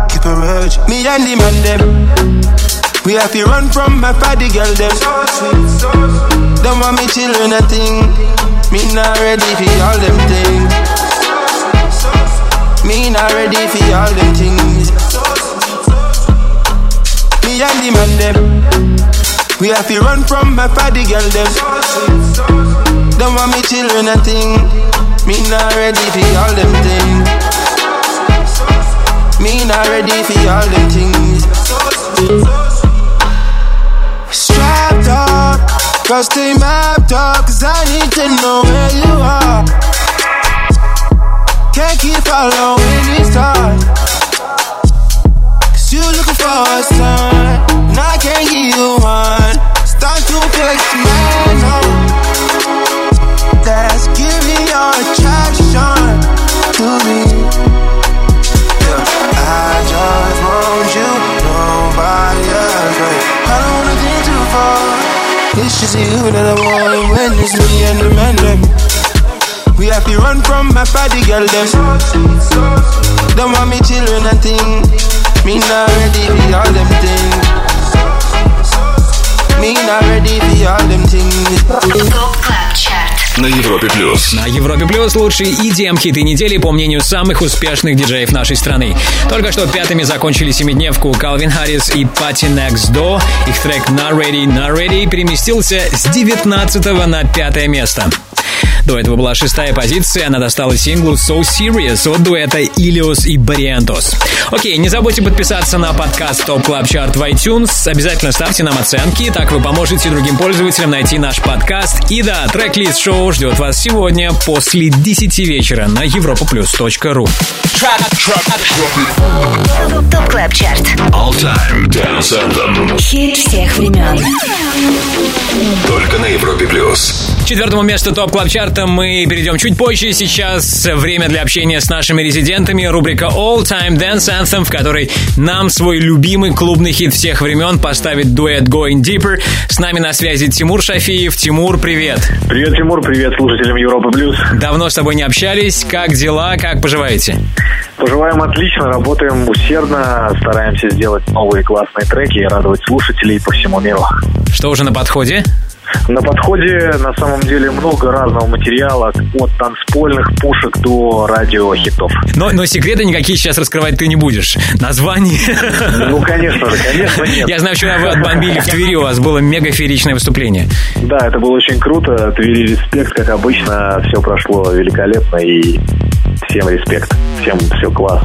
keep her. Me and the man them, we have to run from my party girl them. so sweet. Don't want me children a thing. Me not ready for all them things. Me not ready for all them things. Me and the man them, we have to run from my party girl them. Don't want me children a thing. Me not ready for all them things. Me not ready for all them things. Strapped up, cause they mapped up, cause I need to know where you are. Can't keep following these stars. Cause you looking for a sign, and I can't give you one. Start to fix my home. Just you that I when it's me and the man them. We have to run from my party girl them. Don't want me children and thing. Me not ready for all them things. Me not ready for all them things. На Европе плюс. На Европе Плюс лучшие EDM-хиты недели по мнению самых успешных диджеев нашей страны. Только что пятыми закончили семидневку Калвин Харрис и Пати Next Door. Их трек Not Ready, Not Ready переместился с 19 на пятое место. До этого была шестая позиция, она достала синглу So Serious от дуэта Ilios и Бариантос. Окей, не забудьте подписаться на подкаст Top Club Chart в iTunes, обязательно ставьте нам оценки, так вы поможете другим пользователям найти наш подкаст. И да, трек-лист шоу ждет вас сегодня после 10 вечера на europaplus.ru. Top Club Chart. All Time Dance Anthem. Хит всех времен. Только на Европе плюс. Четвертому месту Top Club Chart а мы перейдем чуть позже. Сейчас время для общения с нашими резидентами. Рубрика All Time Dance Anthem, в которой нам свой любимый клубный хит всех времен поставит дуэт Going Deeper. С нами на связи Тимур Шафиев. Тимур, привет. Привет, Тимур, привет слушателям Европы Плюс. Давно с тобой не общались. Как дела? Как поживаете? Поживаем отлично, работаем усердно, стараемся сделать новые классные треки и радовать слушателей по всему миру. Что уже на подходе? На подходе на самом деле много разного материала, от танцпольных пушек до радиохитов. Но, но секреты никакие сейчас раскрывать ты не будешь. Название. Ну, конечно же, конечно, нет. Я знаю, вчера вы отбомбили в Твери, у вас было мега фееричное выступление. Да, это было очень круто. Твери респект, как обычно, все прошло великолепно и всем респект. Всем все класс.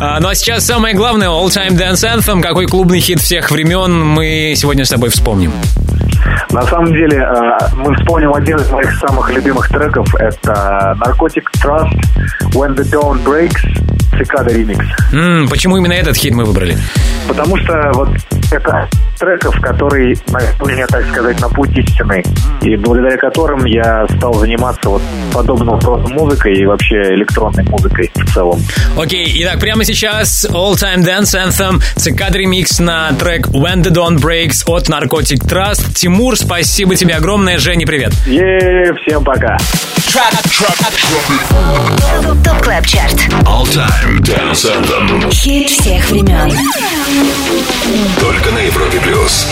А, ну а сейчас самое главное, All Time Dance Anthem, какой клубный хит всех времен мы сегодня с тобой вспомним. На самом деле, э, мы вспомним один из моих самых любимых треков. Это Narcotic Trust, When the Dawn Breaks, Цикада ремикс. М, почему именно этот хит мы выбрали? Потому что вот это треков, который навел меня, так сказать, на путь истины, и благодаря которым я стал заниматься вот подобного рода музыкой и вообще электронной музыкой в целом. Окей, итак, прямо сейчас All Time Dance Anthem, Cicada Remix на трек When the Dawn Breaks от Narcotic Thrust. Тимур, спасибо тебе огромное. Женя, привет. Е, всем пока. Top Club Chart. All Time Dance Anthem. Хит всех времен. Только на Европе Плюс.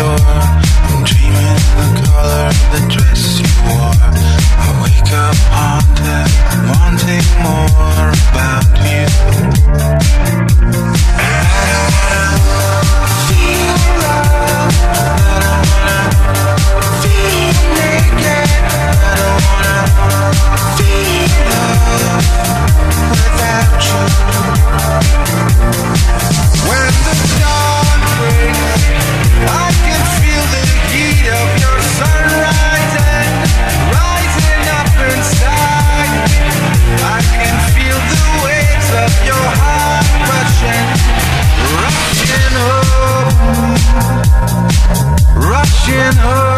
I'm dreaming the color of the dress you wore. I wake up haunted, wanting more about you. And I don't wanna watching her.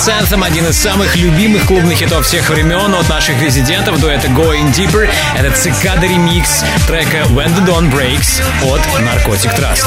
Dance Anthem один из самых любимых клубных хитов всех времен от наших резидентов дуэта Going Deeper. Это цикада ремикс трека When the Dawn Breaks от Narcotic Trust.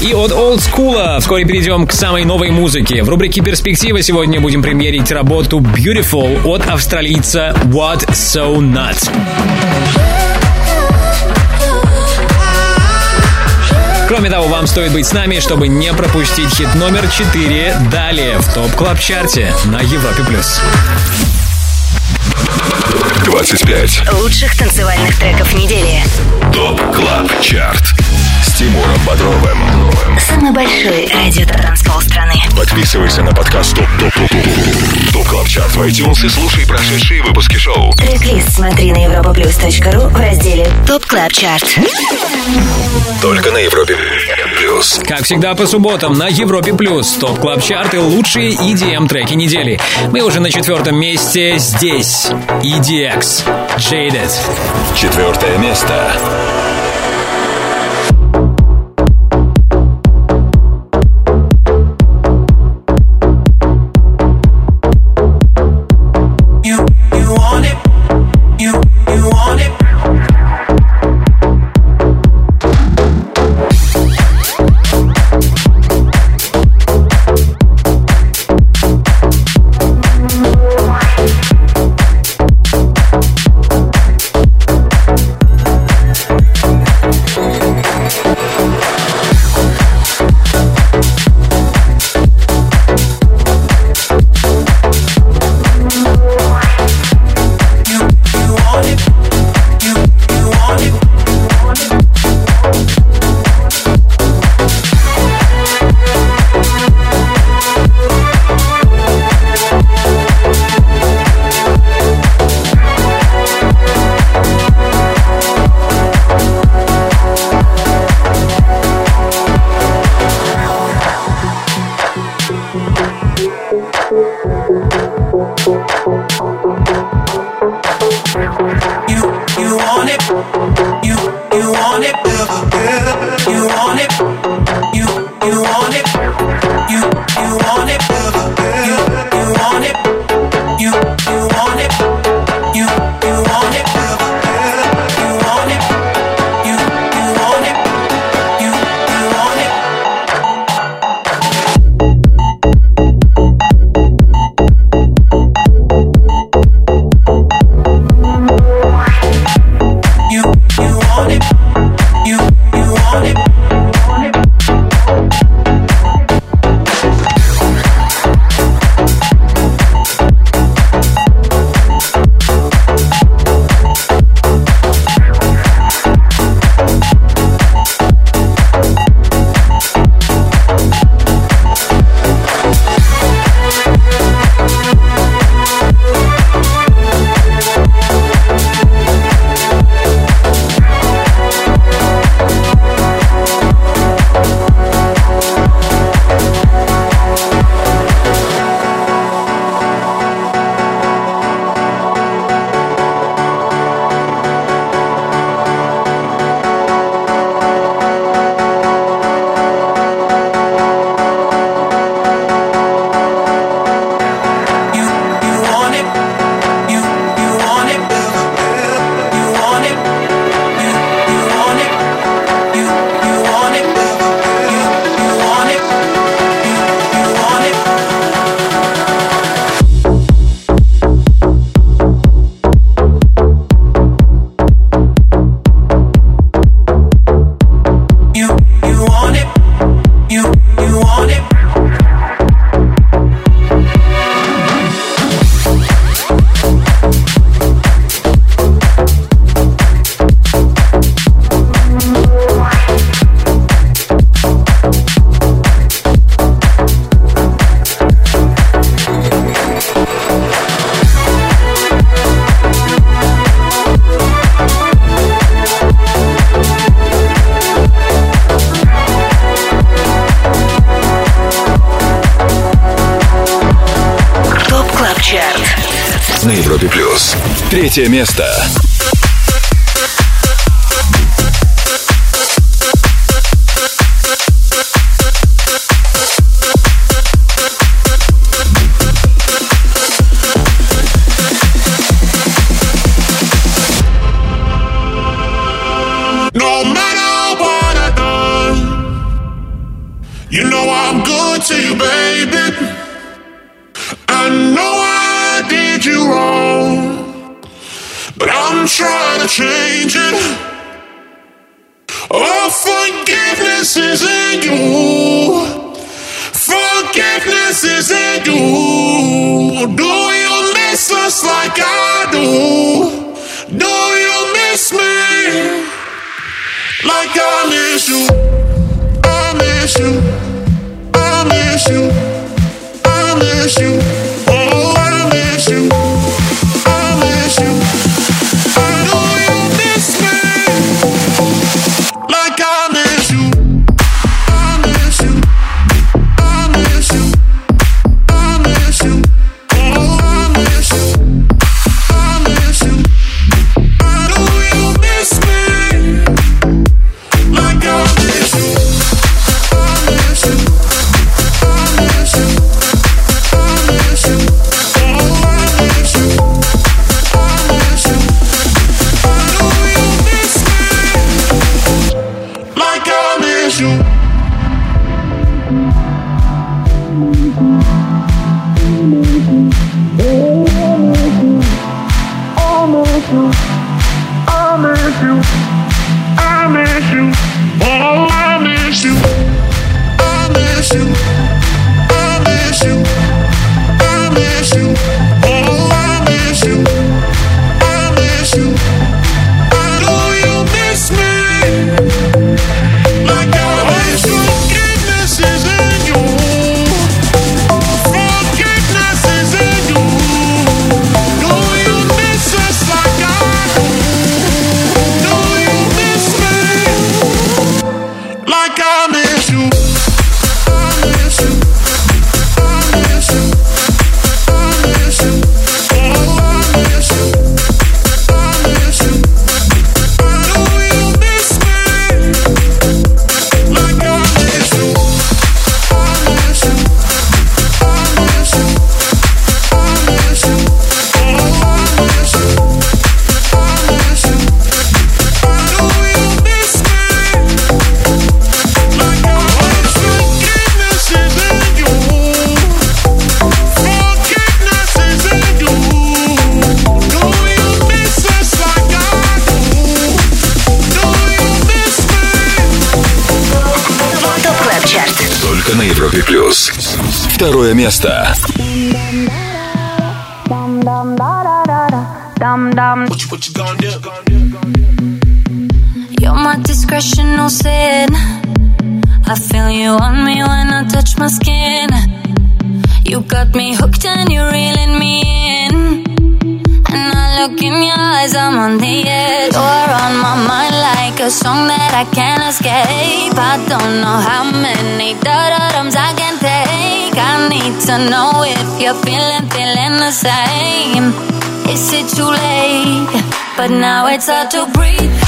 И от Old School вскоре перейдем к самой новой музыке. В рубрике «Перспектива» сегодня будем премьерить работу Beautiful от австралийца What So Not. Кроме того, вам стоит быть с нами, чтобы не пропустить хит номер 4 далее в Top Club Chart е на Европе+. плюс. 25 Лучших танцевальных треков недели. Top Club Chart с Тимуром Бодровым. Самый большой радиотанцпол страны. Подписывайся на подкаст Top Top Top Top Top Club Chart в iTunes и слушай прошедшие выпуски шоу. Трек-лист смотри на europaplus.ru в разделе Top Club Chart. Только на Европе плюс. Как всегда по субботам на Европе Плюс Top Club Chart и лучшие EDM треки недели. Мы уже на четвертом месте здесь. EDX. Jaded. Четвертое место. третье место. to you baby i know i did you wrong I'm trying to change it. Oh, forgiveness is in you. Forgiveness is in you. Do you miss us like I do? Do you miss me like I miss you? I miss you. место. You're my discretional sin. I feel you on me when I touch my skin. You got me hooked and you're reeling me in. And I look in your eyes, I'm on the edge. You're on my mind like a song that I can't escape. I don't know how many da-da-dums I can take like I need to know if you're feeling, feeling the same. Is it too late? But now it's hard to breathe.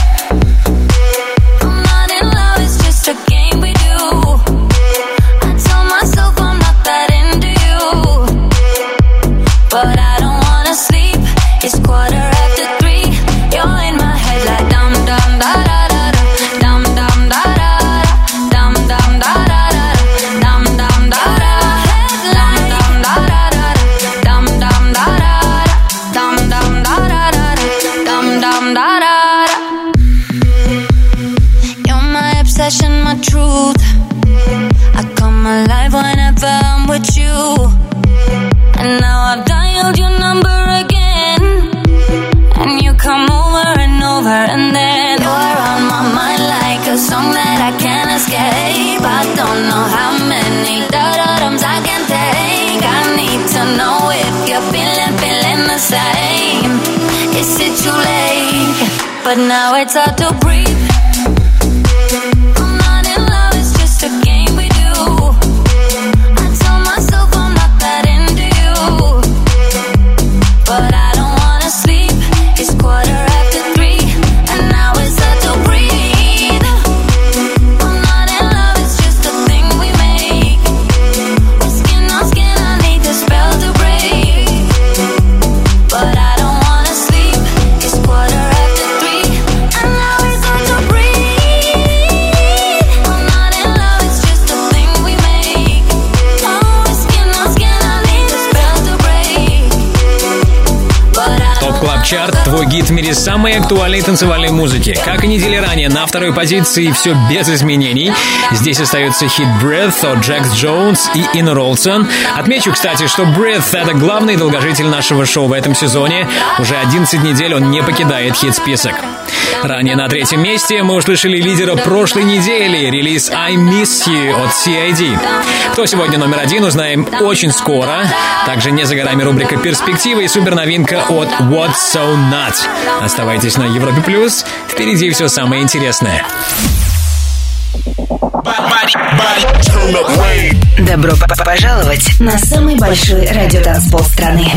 but now it's all to. Самой актуальной танцевальной музыки. Как и недели ранее, на второй позиции все без изменений. Здесь остается хит Breath от Джекс Джонс и Ин Ролсон. Отмечу, кстати, что Breath — это главный долгожитель нашего шоу в этом сезоне. Уже 11 недель он не покидает хит-список. Ранее на третьем месте мы услышали лидера прошлой недели, релиз I Miss You от CID. Кто сегодня номер один, узнаем очень скоро. Также не за горами рубрика «Перспектива» и суперновинка от What's So Not. Оставайтесь на Европе+. плюс. Впереди все самое интересное. Добро пожаловать на самый большой радиотанцпол страны.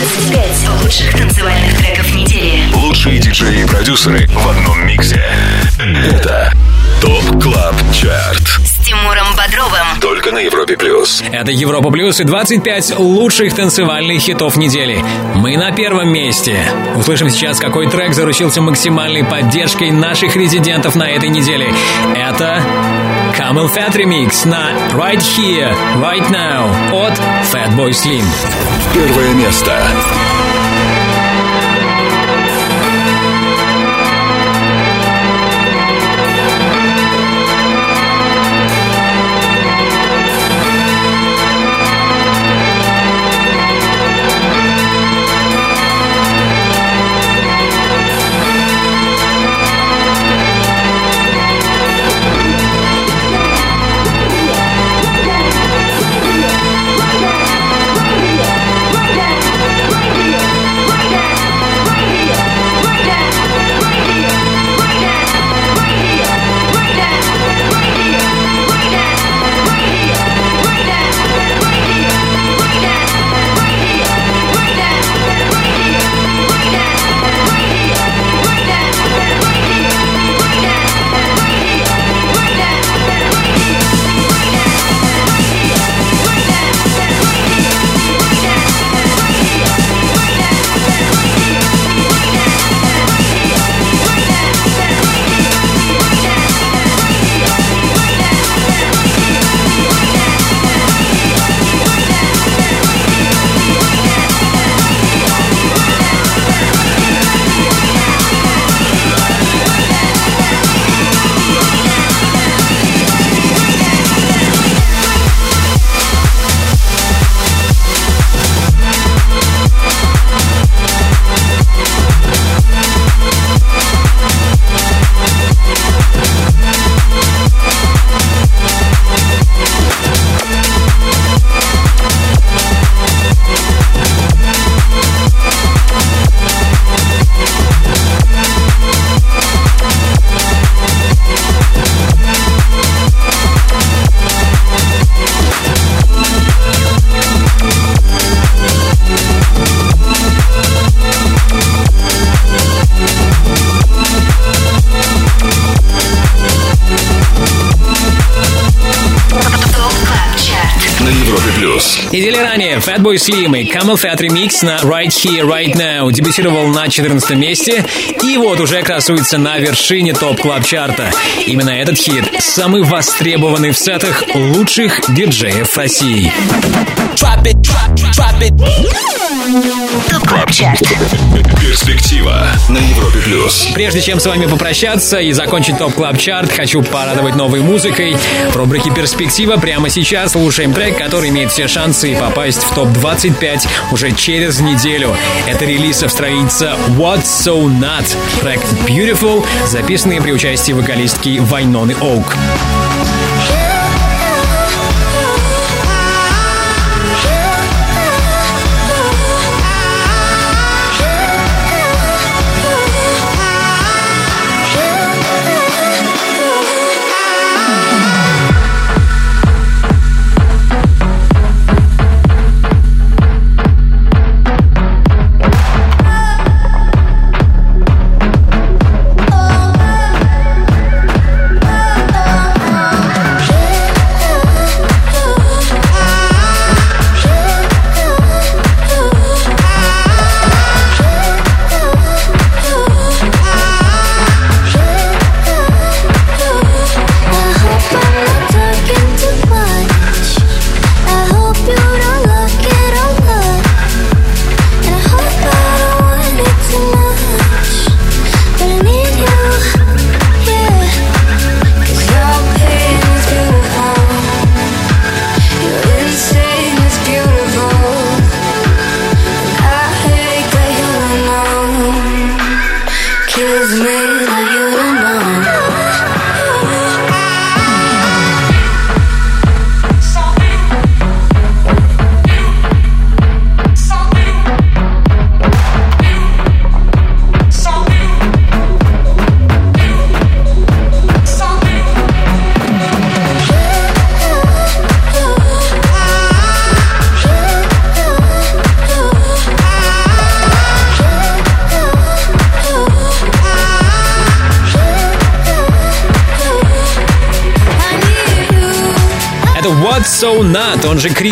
25 лучших танцевальных треков недели. Лучшие диджеи и продюсеры в одном миксе. Это Top Club Chart. Тимуром Бодровым. Только на Европе Плюс. Это Европа Плюс и 25 лучших танцевальных хитов недели. Мы на первом месте. Услышим сейчас, какой трек заручился максимальной поддержкой наших резидентов на этой неделе. Это CamelPhat Remix на Right Here, Right Now от Fatboy Slim. Первое место. Ранее Fatboy Slim и CamelPhat Remix на Right Here, Right Now дебютировал на 14 месте. И вот уже красуется на вершине Top Club Chart а Именно этот хит самый востребованный в сетах лучших диджеев России. Top Club. Перспектива на Европе Плюс. Прежде чем с вами попрощаться и закончить Top Club Chart хочу порадовать новой музыкой. В рубрике «Перспектива» прямо сейчас слушаем трек, который имеет все шансы попасть в топ-25 уже через неделю. Это релиз австралийца What's So Not. Трек Beautiful, записанный при участии вокалистки Вайноны Оук.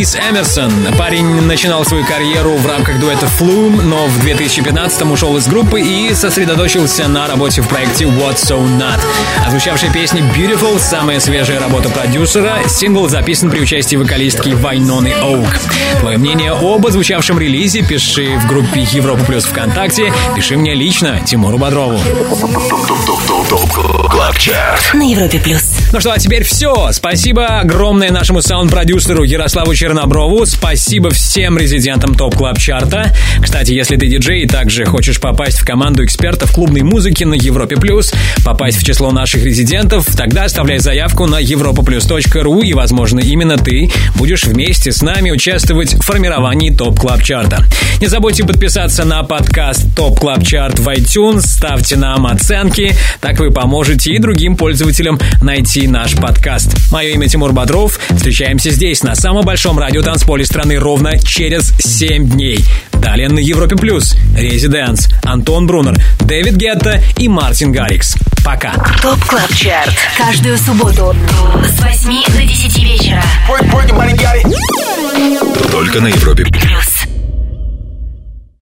Крис Эмерсон. Парень начинал свою карьеру в рамках дуэта Flume, но в 2015 ушел из группы и сосредоточился на работе в проекте What So Not. Прозвучавшая песня Beautiful, самая свежая работа продюсера, сингл записан при участии вокалистки Вайноны Оук. Твое мнение о прозвучавшем релизе пиши в группе Европа Плюс ВКонтакте, пиши мне лично, Тимуру Бодрову. На Европе плюс. Ну что, а теперь все. Спасибо огромное нашему саунд-продюсеру Ярославу Черноброву. Спасибо всем резидентам Top Club Chart а. Кстати, если ты диджей и также хочешь попасть в команду экспертов клубной музыки на Европе Плюс, попасть в число наших резидентов, тогда оставляй заявку на europaplus.ru и, возможно, именно ты будешь вместе с нами участвовать в формировании Top Club Chart а. Не забудьте подписаться на подкаст Top Club Chart в iTunes, ставьте нам оценки, так вы поможете и другим пользователям найти наш подкаст. Мое имя Тимур Бодров. Встречаемся здесь, на самом большом радио танцполе страны, ровно через 7 дней. Далее на Европе Плюс. Residence, Антон Брунер, Дэвид Гетта и Мартин Гаррикс. Пока. Top Club Chart. Каждую субботу с 8 до 10 вечера. Только на Европе. Плюс.